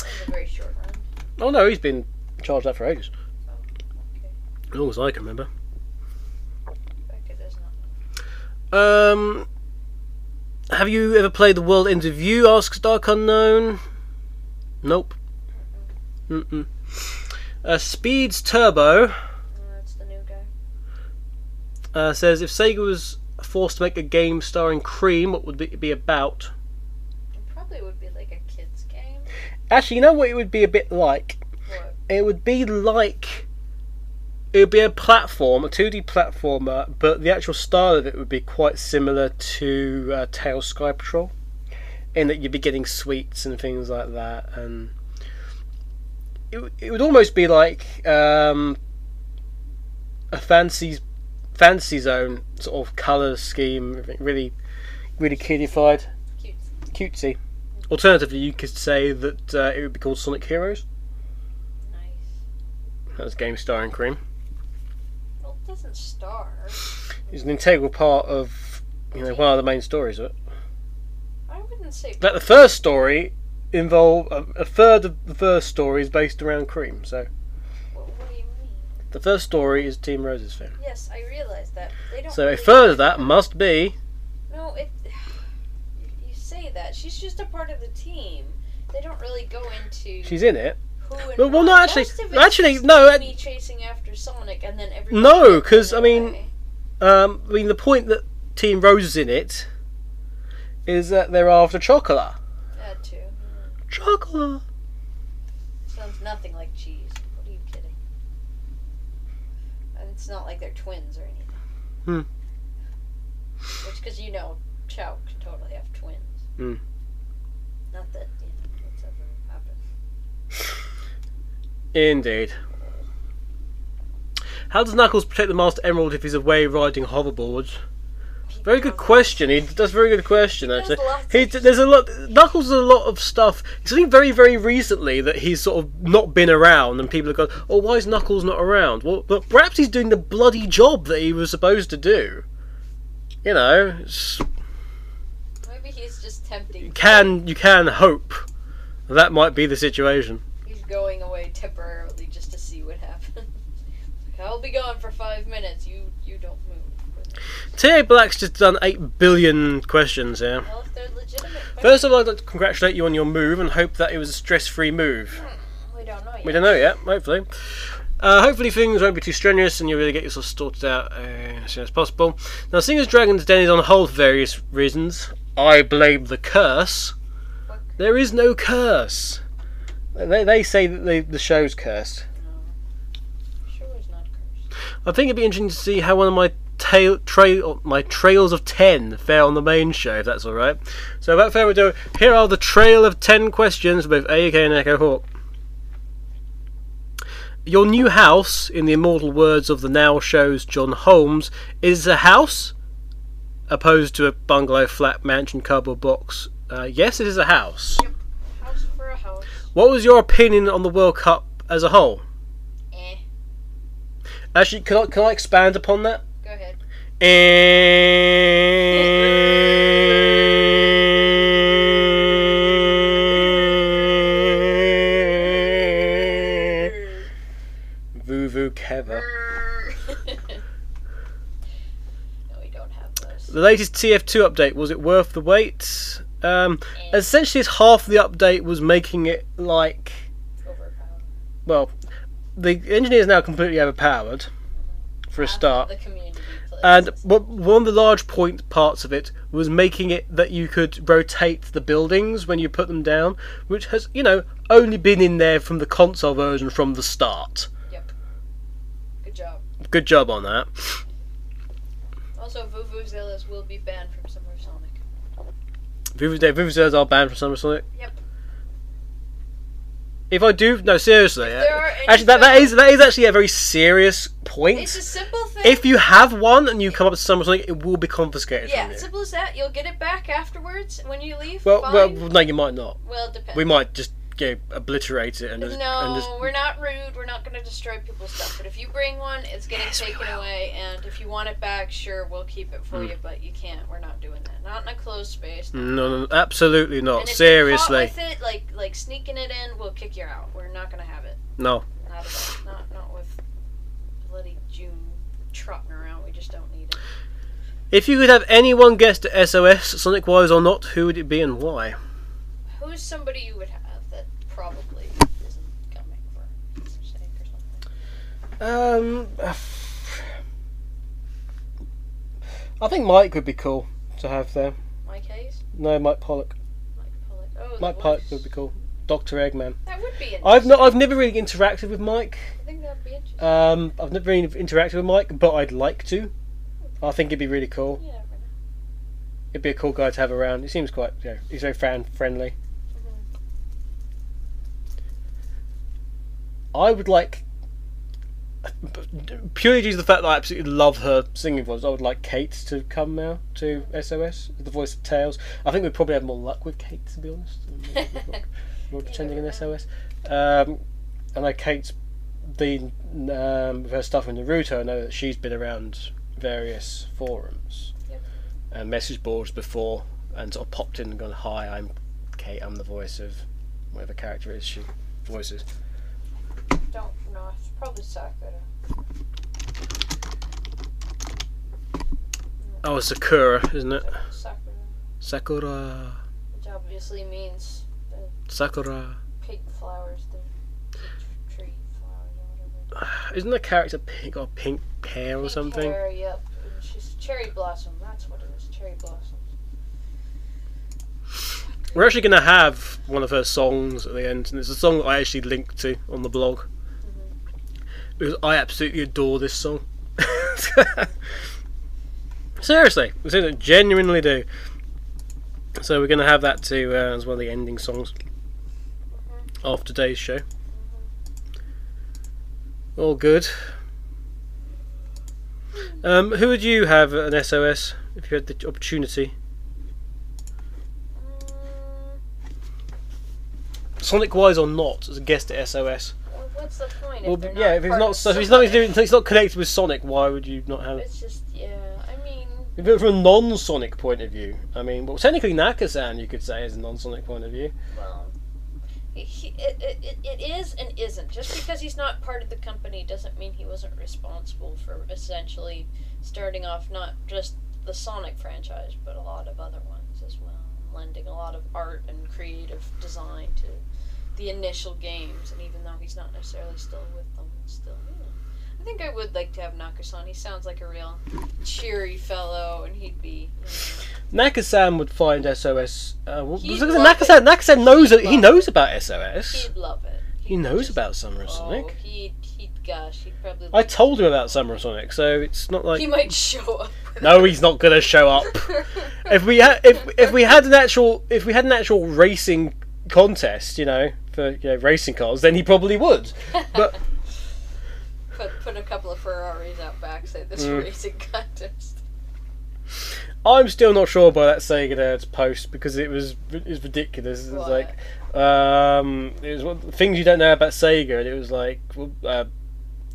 In the very short run. Oh no, he's been charged that for ages. Oh, okay. As long as I can remember. Becca does not know. Um, have you ever played the World Ends of You? Asks Dark Unknown. Nope. Mm-mm. Uh, Speeds Turbo that's the new guy. uh, says if Sega was forced to make a game starring Cream, what would it be about? It probably would be like a kid's game. Actually, you know what it would be a bit like? What? It would be like. It would be a platform, a 2D platformer, but the actual style of it would be quite similar to uh, Tails Sky Patrol, in that you'd be getting sweets and things like that, and it, it would almost be like um, a fancy fantasy zone sort of color scheme, really, really kiddified, Cute. cutesy. Alternatively, you could say that uh, it would be called Sonic Heroes. Nice. That's game starring Cream. Well, it doesn't star. It's an integral part of you know one of the main stories of it. I wouldn't say. But the first story involve a, a third of the first story is based around Cream. So What, what do you mean? The first story is Team Rose's film. Yes, I realize that. They don't. So a really further that must be No, it. You, say that she's just a part of the team. They don't really go into she's in it. who and Well, well, no, why. actually- Most of it's actually, just no, Amy chasing after Sonic and then everyone. No, getting 'cause, in I mean-. Um, I mean, the point that Team Rose is in it is that they're after chocolate. Chocolate. Sounds nothing like cheese. What are you kidding? And it's not like they're twins or anything. Hmm. Which, because you know, Chao can totally have twins. Hmm. Not that you know, that's ever happened. Indeed. How does Knuckles protect the Master Emerald if he's away riding hoverboards? Very good question. He that's a very good question does actually. He, there's a lot. Knuckles does a lot of stuff. It's only very very recently that he's sort of not been around, and people have gone, "Oh, why is Knuckles not around?" Well, but perhaps he's doing the bloody job that he was supposed to do. You know, it's, Maybe he's just tempting. you can you can hope that might be the situation. He's going away temporarily just to see what happens. [laughs] I'll be gone for five minutes. You you don't move. TA Black's just done eight billion questions here. Well, if they're legitimate. First of all, I'd like to congratulate you on your move and hope that it was a stress-free move. we don't know yet. We don't know yet, hopefully. Uh, hopefully things won't be too strenuous and you'll really get yourself sorted out uh, as soon as possible. Now, seeing as Dragon's Den is on hold for various reasons, I blame the curse. What? There is no curse. They, they say that the, the show's cursed. Sure, it's not cursed. I think it'd be interesting to see how one of my tail, trail, my trails of ten fair on the main show, if that's all right. So, without further ado, here are the trail of ten questions with AEK and Echo Hawk. Your new house, in the immortal words of the now show's Jon Holmes, is a house, opposed to a bungalow, flat, mansion, cardboard box. Uh, yes, it is a house. House for a house. What was your opinion on the World Cup as a whole? Eh. Actually, can I, can I expand upon that? Go ahead. Voo voo Keva. [laughs] no, we don't have those. The latest TF2 update was it worth the wait? Um, essentially, it's half the update was making it like Overpowered. well, the engineer is now completely overpowered for a start. And one of the large point parts of it was making it that you could rotate the buildings when you put them down, which has, you know, only been in there from the console version from the start. Yep. Good job. Good job on that. Also, Vuvuzela's will be banned from Summer Sonic. Vuvuzelas are banned from Summer Sonic. Yep. If I do, no, seriously. If uh, there are any actually, that, that is that is actually a very serious point. It's a simple thing. If you have one and you come up to Summer Sonic, it will be confiscated yeah, from you. simple as that. You'll get it back afterwards when you leave. Well, fine. well, no, you might not. Well, it depends. We might just you know, obliterate it and just, no, and just we're not rude. We're not going to destroy people's stuff. But if you bring one, it's getting Yes, taken away. And if you want it back, sure, we'll keep it for Mm. you. But you can't. We're not doing that. Not in a closed space. no, no, no, absolutely not. And if you're Seriously, with it, like like sneaking it in, we'll kick you out. We're not going to have it. no. Not at all. Not not with bloody Jun trotting around. We just don't need it. If you could have anyone guest at SOS, Sonic wise or not, who would it be and why? Who's somebody you would have that probably isn't coming for his sake or something? Um, I think Mike would be cool to have there. Mike Hayes, No, Mike Pollock. Mike Pollock. Oh, Mike Pollock would be cool. Doctor Eggman. That would be interesting. I've not. I've never really interacted with Mike. I think that'd be interesting. Um, I've never really interacted with Mike, but I'd like to. I think it'd be really cool. never. It'd be a cool guy to have around. He seems quite. You know, he's very fan friendly. I would like. Purely due to the fact that I absolutely love her singing voice, I would like Kate to come now to SOS, the voice of Tails. I think we'd probably have more luck with Kate, to be honest. [laughs] More pretending in. SOS. Um, I know Kate's been um, her stuff in Naruto. I know that she's been around various forums Yep. and message boards before, and sort of popped in and gone, "Hi, I'm Kate. I'm the voice of whatever character it is she voices." Don't know. Oh, it's probably Sakura. Oh, Sakura, isn't it? Sakura, Sakura. which obviously means the Sakura. pink flowers, the tree flowers. Isn't the character pink or pink hair or Pink something? Hair, yep. And she's cherry blossom. That's what it is. Cherry blossoms. We're actually going to have one of her songs at the end, and it's a song that I actually linked to on the blog because I absolutely adore this song. [laughs] Seriously, I genuinely do. So we're going to have that to uh, as one of the ending songs of today's show. All good. Um, who would you have an SOS if you had the opportunity? Sonic wise or not, as a guest at SOS. Well, what's the point? Well, if they're yeah, if it's not so, if it's not doing, if it's not connected with Sonic, why would you not have? It's just yeah. I mean, If it from a non-Sonic point of view, I mean, well, technically Nakasan you could say is a non-Sonic point of view. well, he, he, it, it, it- it is and isn't. Just because he's not part of the company doesn't mean he wasn't responsible for essentially starting off not just the Sonic franchise, but a lot of other ones as well, lending a lot of art and creative design to the initial games. And even though he's not necessarily still with them, still, you know. I think I would like to have Nakasan. He sounds like a real cheery fellow, and he'd be. You know, Nakasan would find SOS. Uh, well, He'd love Nakasan, Nakasan knows He'd he love knows about SOS. He'd love it. He He'd knows just- about Summer of Oh, Sonic. he'd, he'd, gosh, he'd probably. I like- told him about Summer of Sonic, so it's not like He might show up. no, he's not gonna show up. [laughs] if we had if if we had an actual if we had an actual racing contest, you know, for you know, racing cars, then he probably would. But [laughs] put put a couple of Ferraris out back. Say this Mm. racing contest. I'm still not sure by that Sega Nerds post because it was it was ridiculous. It was What? like um, it was one, things you don't know about Sega, and it was like well, uh,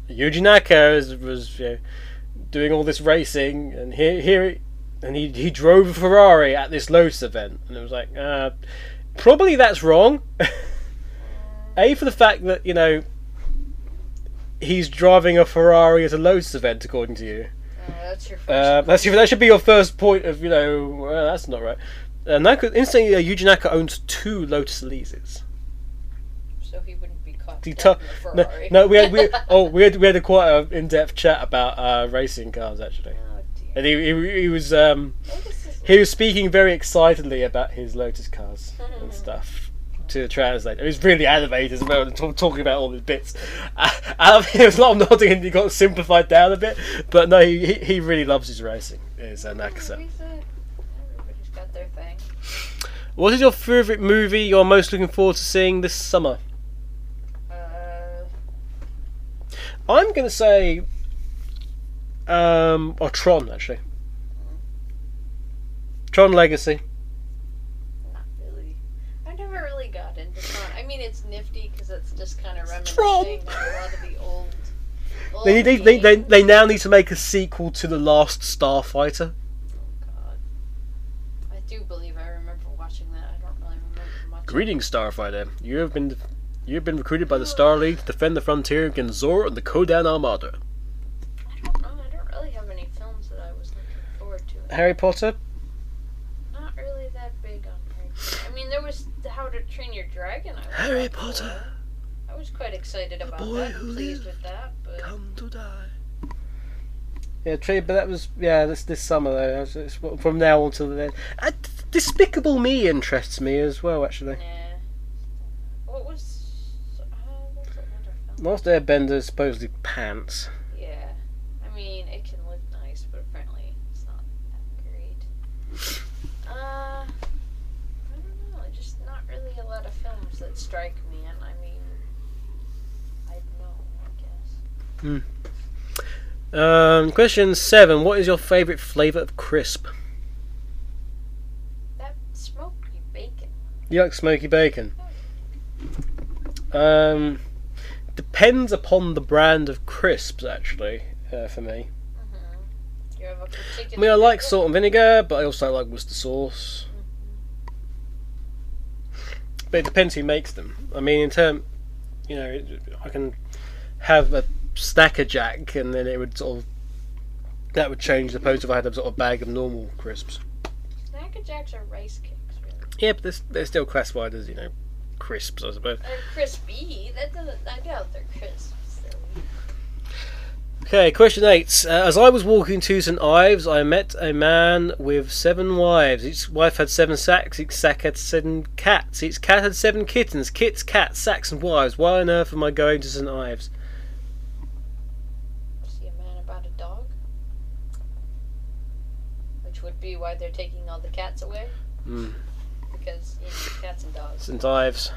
Yuji Naka was, was you know, doing all this racing, and here here and he he drove a Ferrari at this Lotus event, and it was like uh, probably that's wrong. [laughs] a for the fact that you know he's driving a Ferrari at a Lotus event, according to you. Uh, that's your first. Uh, that's your, that should be your first point of you know. Well, that's not right. Uh, Naka, instantly, uh, Yuji Naka owns two Lotus Elises. so he wouldn't be caught The dead in a no, Ferrari. no, we had we [laughs] oh we had we had a quite a in-depth chat about uh, racing cars actually, Oh dear. and he he, he was um Oh, he was speaking very excitedly about his Lotus cars and [laughs] stuff to the translator. He was really animated as well, talk, talking about all his bits. [laughs] Uh, there was a lot of nodding, and he got simplified down a bit. But no, he he, he really loves his racing. Is uh, Nakasa. He's a- Everybody's got their thing. What is your favourite movie you're most looking forward to seeing this summer? Uh, I'm going to say, um, or Tron actually. Tron Legacy. not really. I never really got into Tron. I mean, it's nifty because it's just kind of reminiscing a lot of the old. [laughs] old They, need, they, they, they now need to make a sequel to the Last Starfighter. Oh, God. I do believe I remember watching that. I don't really remember much. Greetings, Starfighter. You have been you have been recruited by the Star League to defend the frontier against Xur and the Kodan Armada. I don't know. I don't really have any films that I was looking forward to. Harry Potter. Not really that big on Harry Potter. I mean, there was How to Train Your Dragon. I Harry. Potter, was quite excited about boy that. who and pleased lived with that, but come to die. Yeah, true, but that was yeah. This this summer though. It's, it's from now on till then. Uh, Despicable Me interests me as well. Actually, nah. What was? Uh, what's that other film? Last Airbender is supposedly pants. Yeah. I mean, it can look nice, but apparently it's not that great. Uh, I don't know. Just not really a lot of films that strike me, and I mean, I know, I. Um, question seven. What is your favourite flavour of crisp? That smoky bacon. You like smoky bacon? Um, depends upon the brand of crisps, actually. Uh, for me, Mm-hmm. You have a particular. I mean, I like salt and vinegar, but I also like Worcester sauce. But it depends who makes them. I mean, in term, you know, I can have a Snack a Jack, and then it would sort of that would change the post if I had a sort of bag of normal crisps. Snack a Jacks are rice cakes, really. Yeah, but they're, they're still classified as you know crisps, I suppose. They're crispy. That doesn't. I doubt they're crisps. Okay, question eight. Uh, as I was walking to St Ives, I met a man with seven wives. Each wife had seven sacks. Each sack had seven cats. Each cat had seven kittens. Kits, cats, sacks, and wives. Why on earth am I going to St Ives? See a man about a dog. Which would be why they're taking all the cats away. Hmm. Because you know, cats and dogs. St Ives.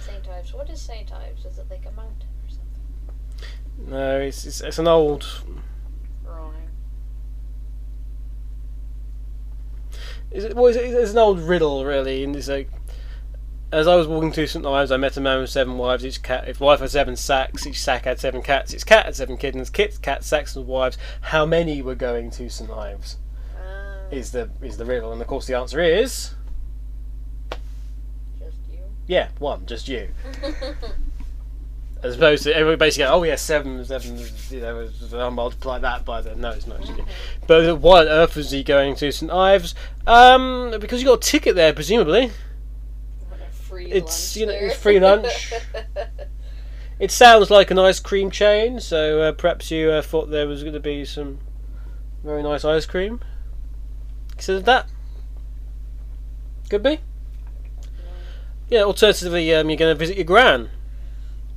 Saint Ives. What is Saint Ives? Is it like a mountain or something? No, it's, it's it's an old. Wrong. Is it, well, it's, it's an old riddle, really, and it's like. As I was walking to St Ives, I met a man with seven wives. Each cat, if wife had seven sacks, each sack had seven cats. Each cat had seven kittens. Kits, cats, sacks, and wives. How many were going to St Ives? Uh, Is the is the riddle, and of course the answer is just you. yeah, one, just you. [laughs] As opposed to everybody basically, go, oh yeah, seven, seven, you know, I'll multiply that by the no, it's not. Actually. But why on earth was he going to St Ives? Um, because you got a ticket there, presumably. Free It's, lunch you know, there. free lunch. [laughs] It sounds like an ice cream chain, so uh, perhaps you uh, thought there was going to be some very nice ice cream. Considered that? Could be. Yeah, alternatively, um, you're going to visit your gran.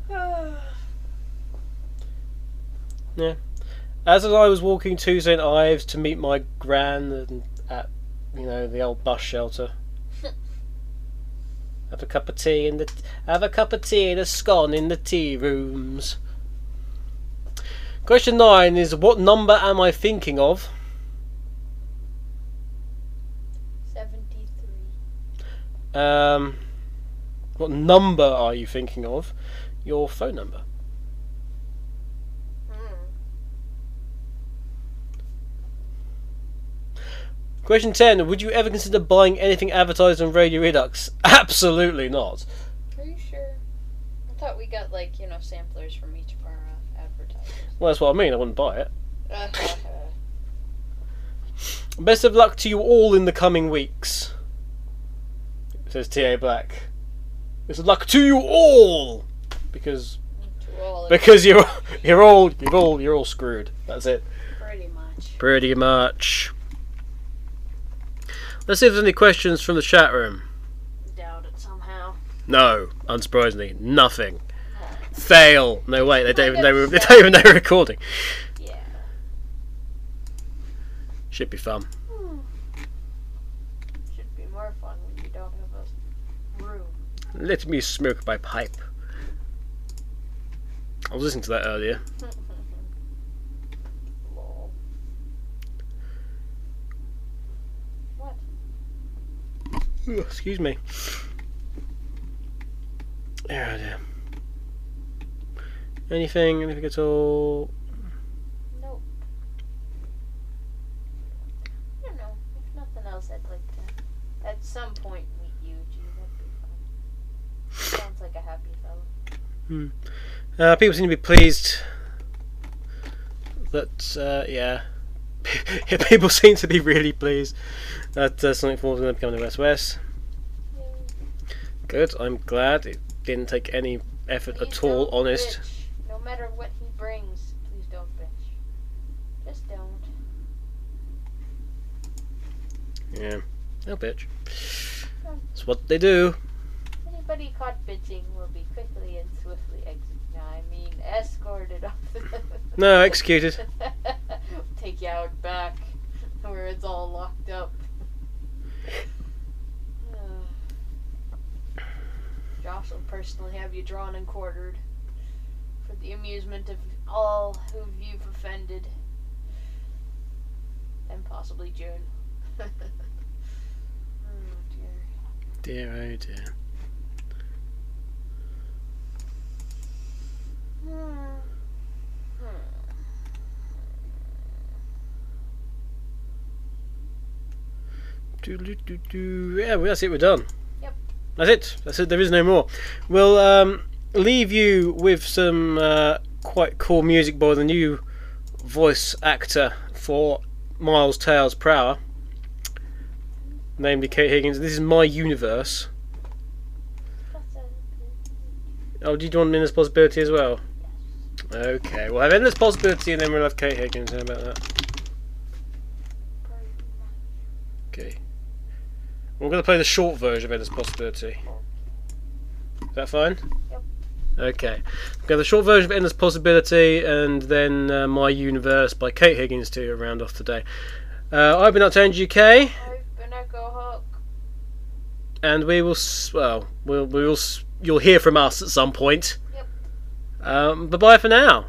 [sighs] yeah. As I was walking to St Ives to meet my gran at, you know, the old bus shelter. [laughs] have a cup of tea in the have a cup of tea and a scone in the tea rooms. Question nine is what number am I thinking of? Um, what number are you thinking of? Your phone number. Hmm. Question 10. Would you ever consider buying anything advertised on Radio Redux? [laughs] Absolutely not. Are you sure? I thought we got like you know samplers from each of our uh, advertisers. Well, that's what I mean. I wouldn't buy it. Uh, Best of luck to you all in the coming weeks. Says T.A. Black. It's of luck to you all! Because all because you're you're all you're all you're all screwed. That's it. pretty much. Pretty much. Let's see if there's any questions from the chat room. Doubt it somehow. No, unsurprisingly, nothing. Fail. No wait, they don't even know we're, [laughs] they don't even know we're recording. Yeah. Should be fun. Should be more fun when you don't have a room. Let me smoke my pipe. I was listening to that earlier. What? Ooh, excuse me. Oh dear. Anything, anything at all? Nope. I don't know. If nothing else, I'd like to at some point meet Yuji. That'd be fun. Sounds like a happy fellow. Uh, people seem to be pleased that, uh, yeah. [laughs] people seem to be really pleased that uh, Sonic 4 is going to become the West West. Good, I'm glad it didn't take any effort Please at all, honest. bitch. No matter what he brings, please don't bitch. Just don't. Yeah. No bitch. That's what they do. Anybody caught bitching will be quickly and swiftly executed. I mean, escorted off the. [laughs] [laughs] No, executed. [laughs] Take you out back where it's all locked up. [sighs] Josh will personally have you drawn and quartered for the amusement of all who you've offended. And possibly Jun. oh dear. Dear, oh dear. Yeah, well, that's it. We're done. Yep. That's it. That's it. There is no more. We'll um, leave you with some uh, quite cool music by the new voice actor for Miles Tails Prower, namely Kate Higgins. This is My Universe. Oh, did you want Minus Possibility as well? Okay, we'll have endless possibility and then we'll have Kate Higgins in about that. Okay. We're going to play the short version of endless possibility. Is that fine? Yep. Okay. Okay, the short version of Endless Possibility and then uh, My Universe by Kate Higgins to round off today. Uh, I've been up to NGK. I've been at And we will, well, we'll, we will, you'll hear from us at some point. Um, bye bye for now.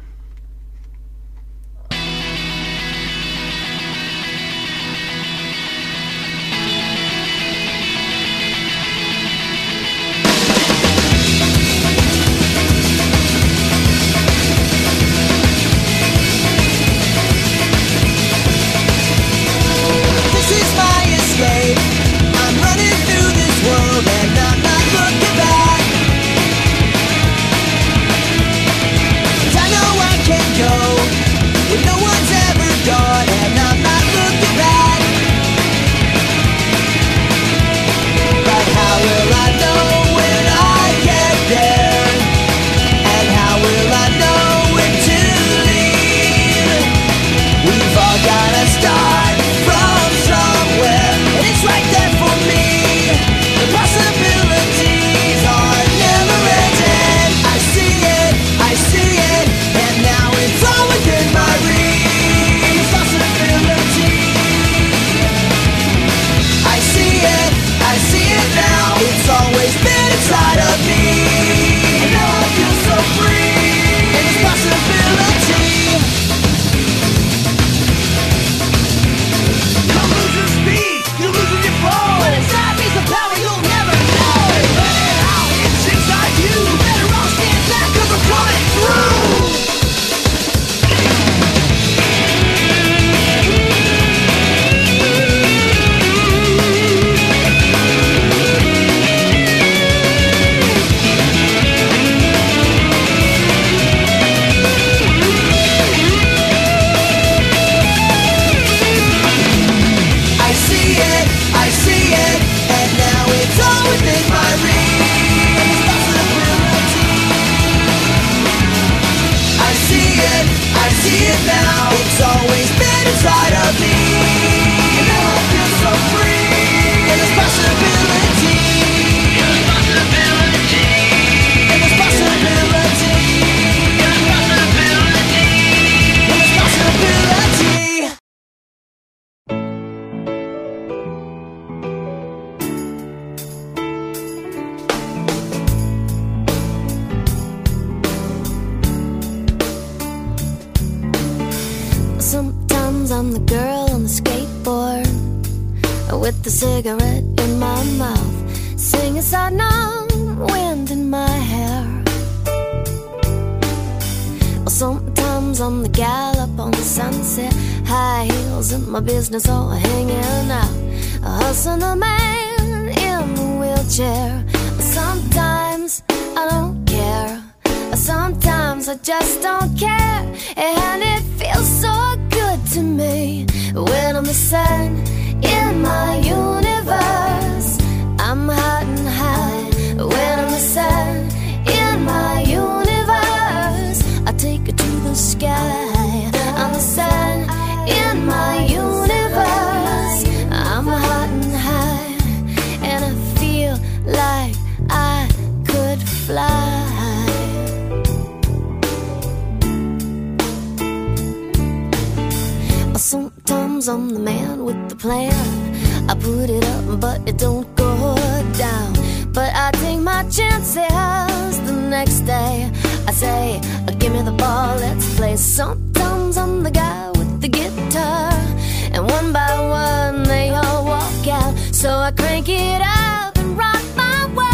So I crank it up and rock my world.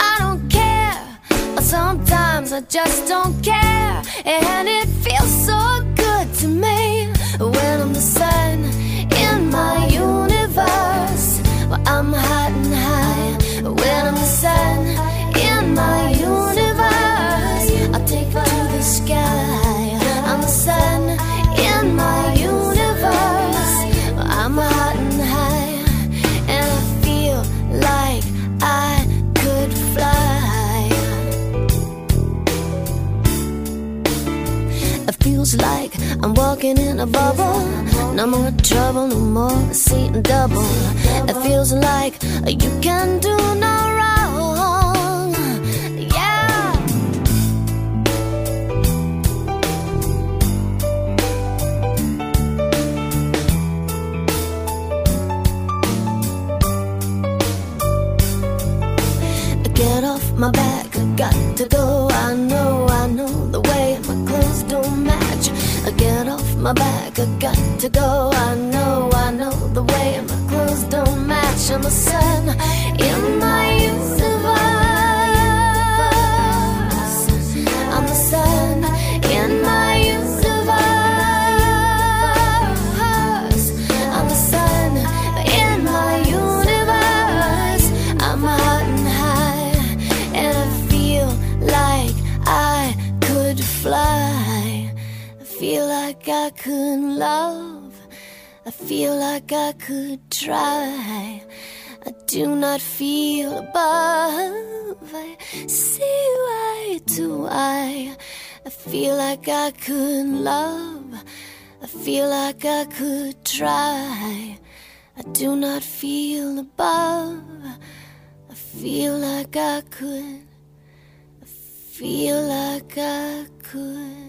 I don't care, or sometimes I just don't care. And it feels so good to me when I'm the sun. I'm walking in a bubble. No more trouble, no more seeing double. It feels like you can do no wrong. Yeah. Get off my back, I got to go. My back, I got to go. I know, I know the way my clothes don't match. I'm the sun in I could love. I feel like I could try. I do not feel above. I see eye to eye. I feel like I could love. I feel like I could try. I do not feel above. I feel like I could. I feel like I could.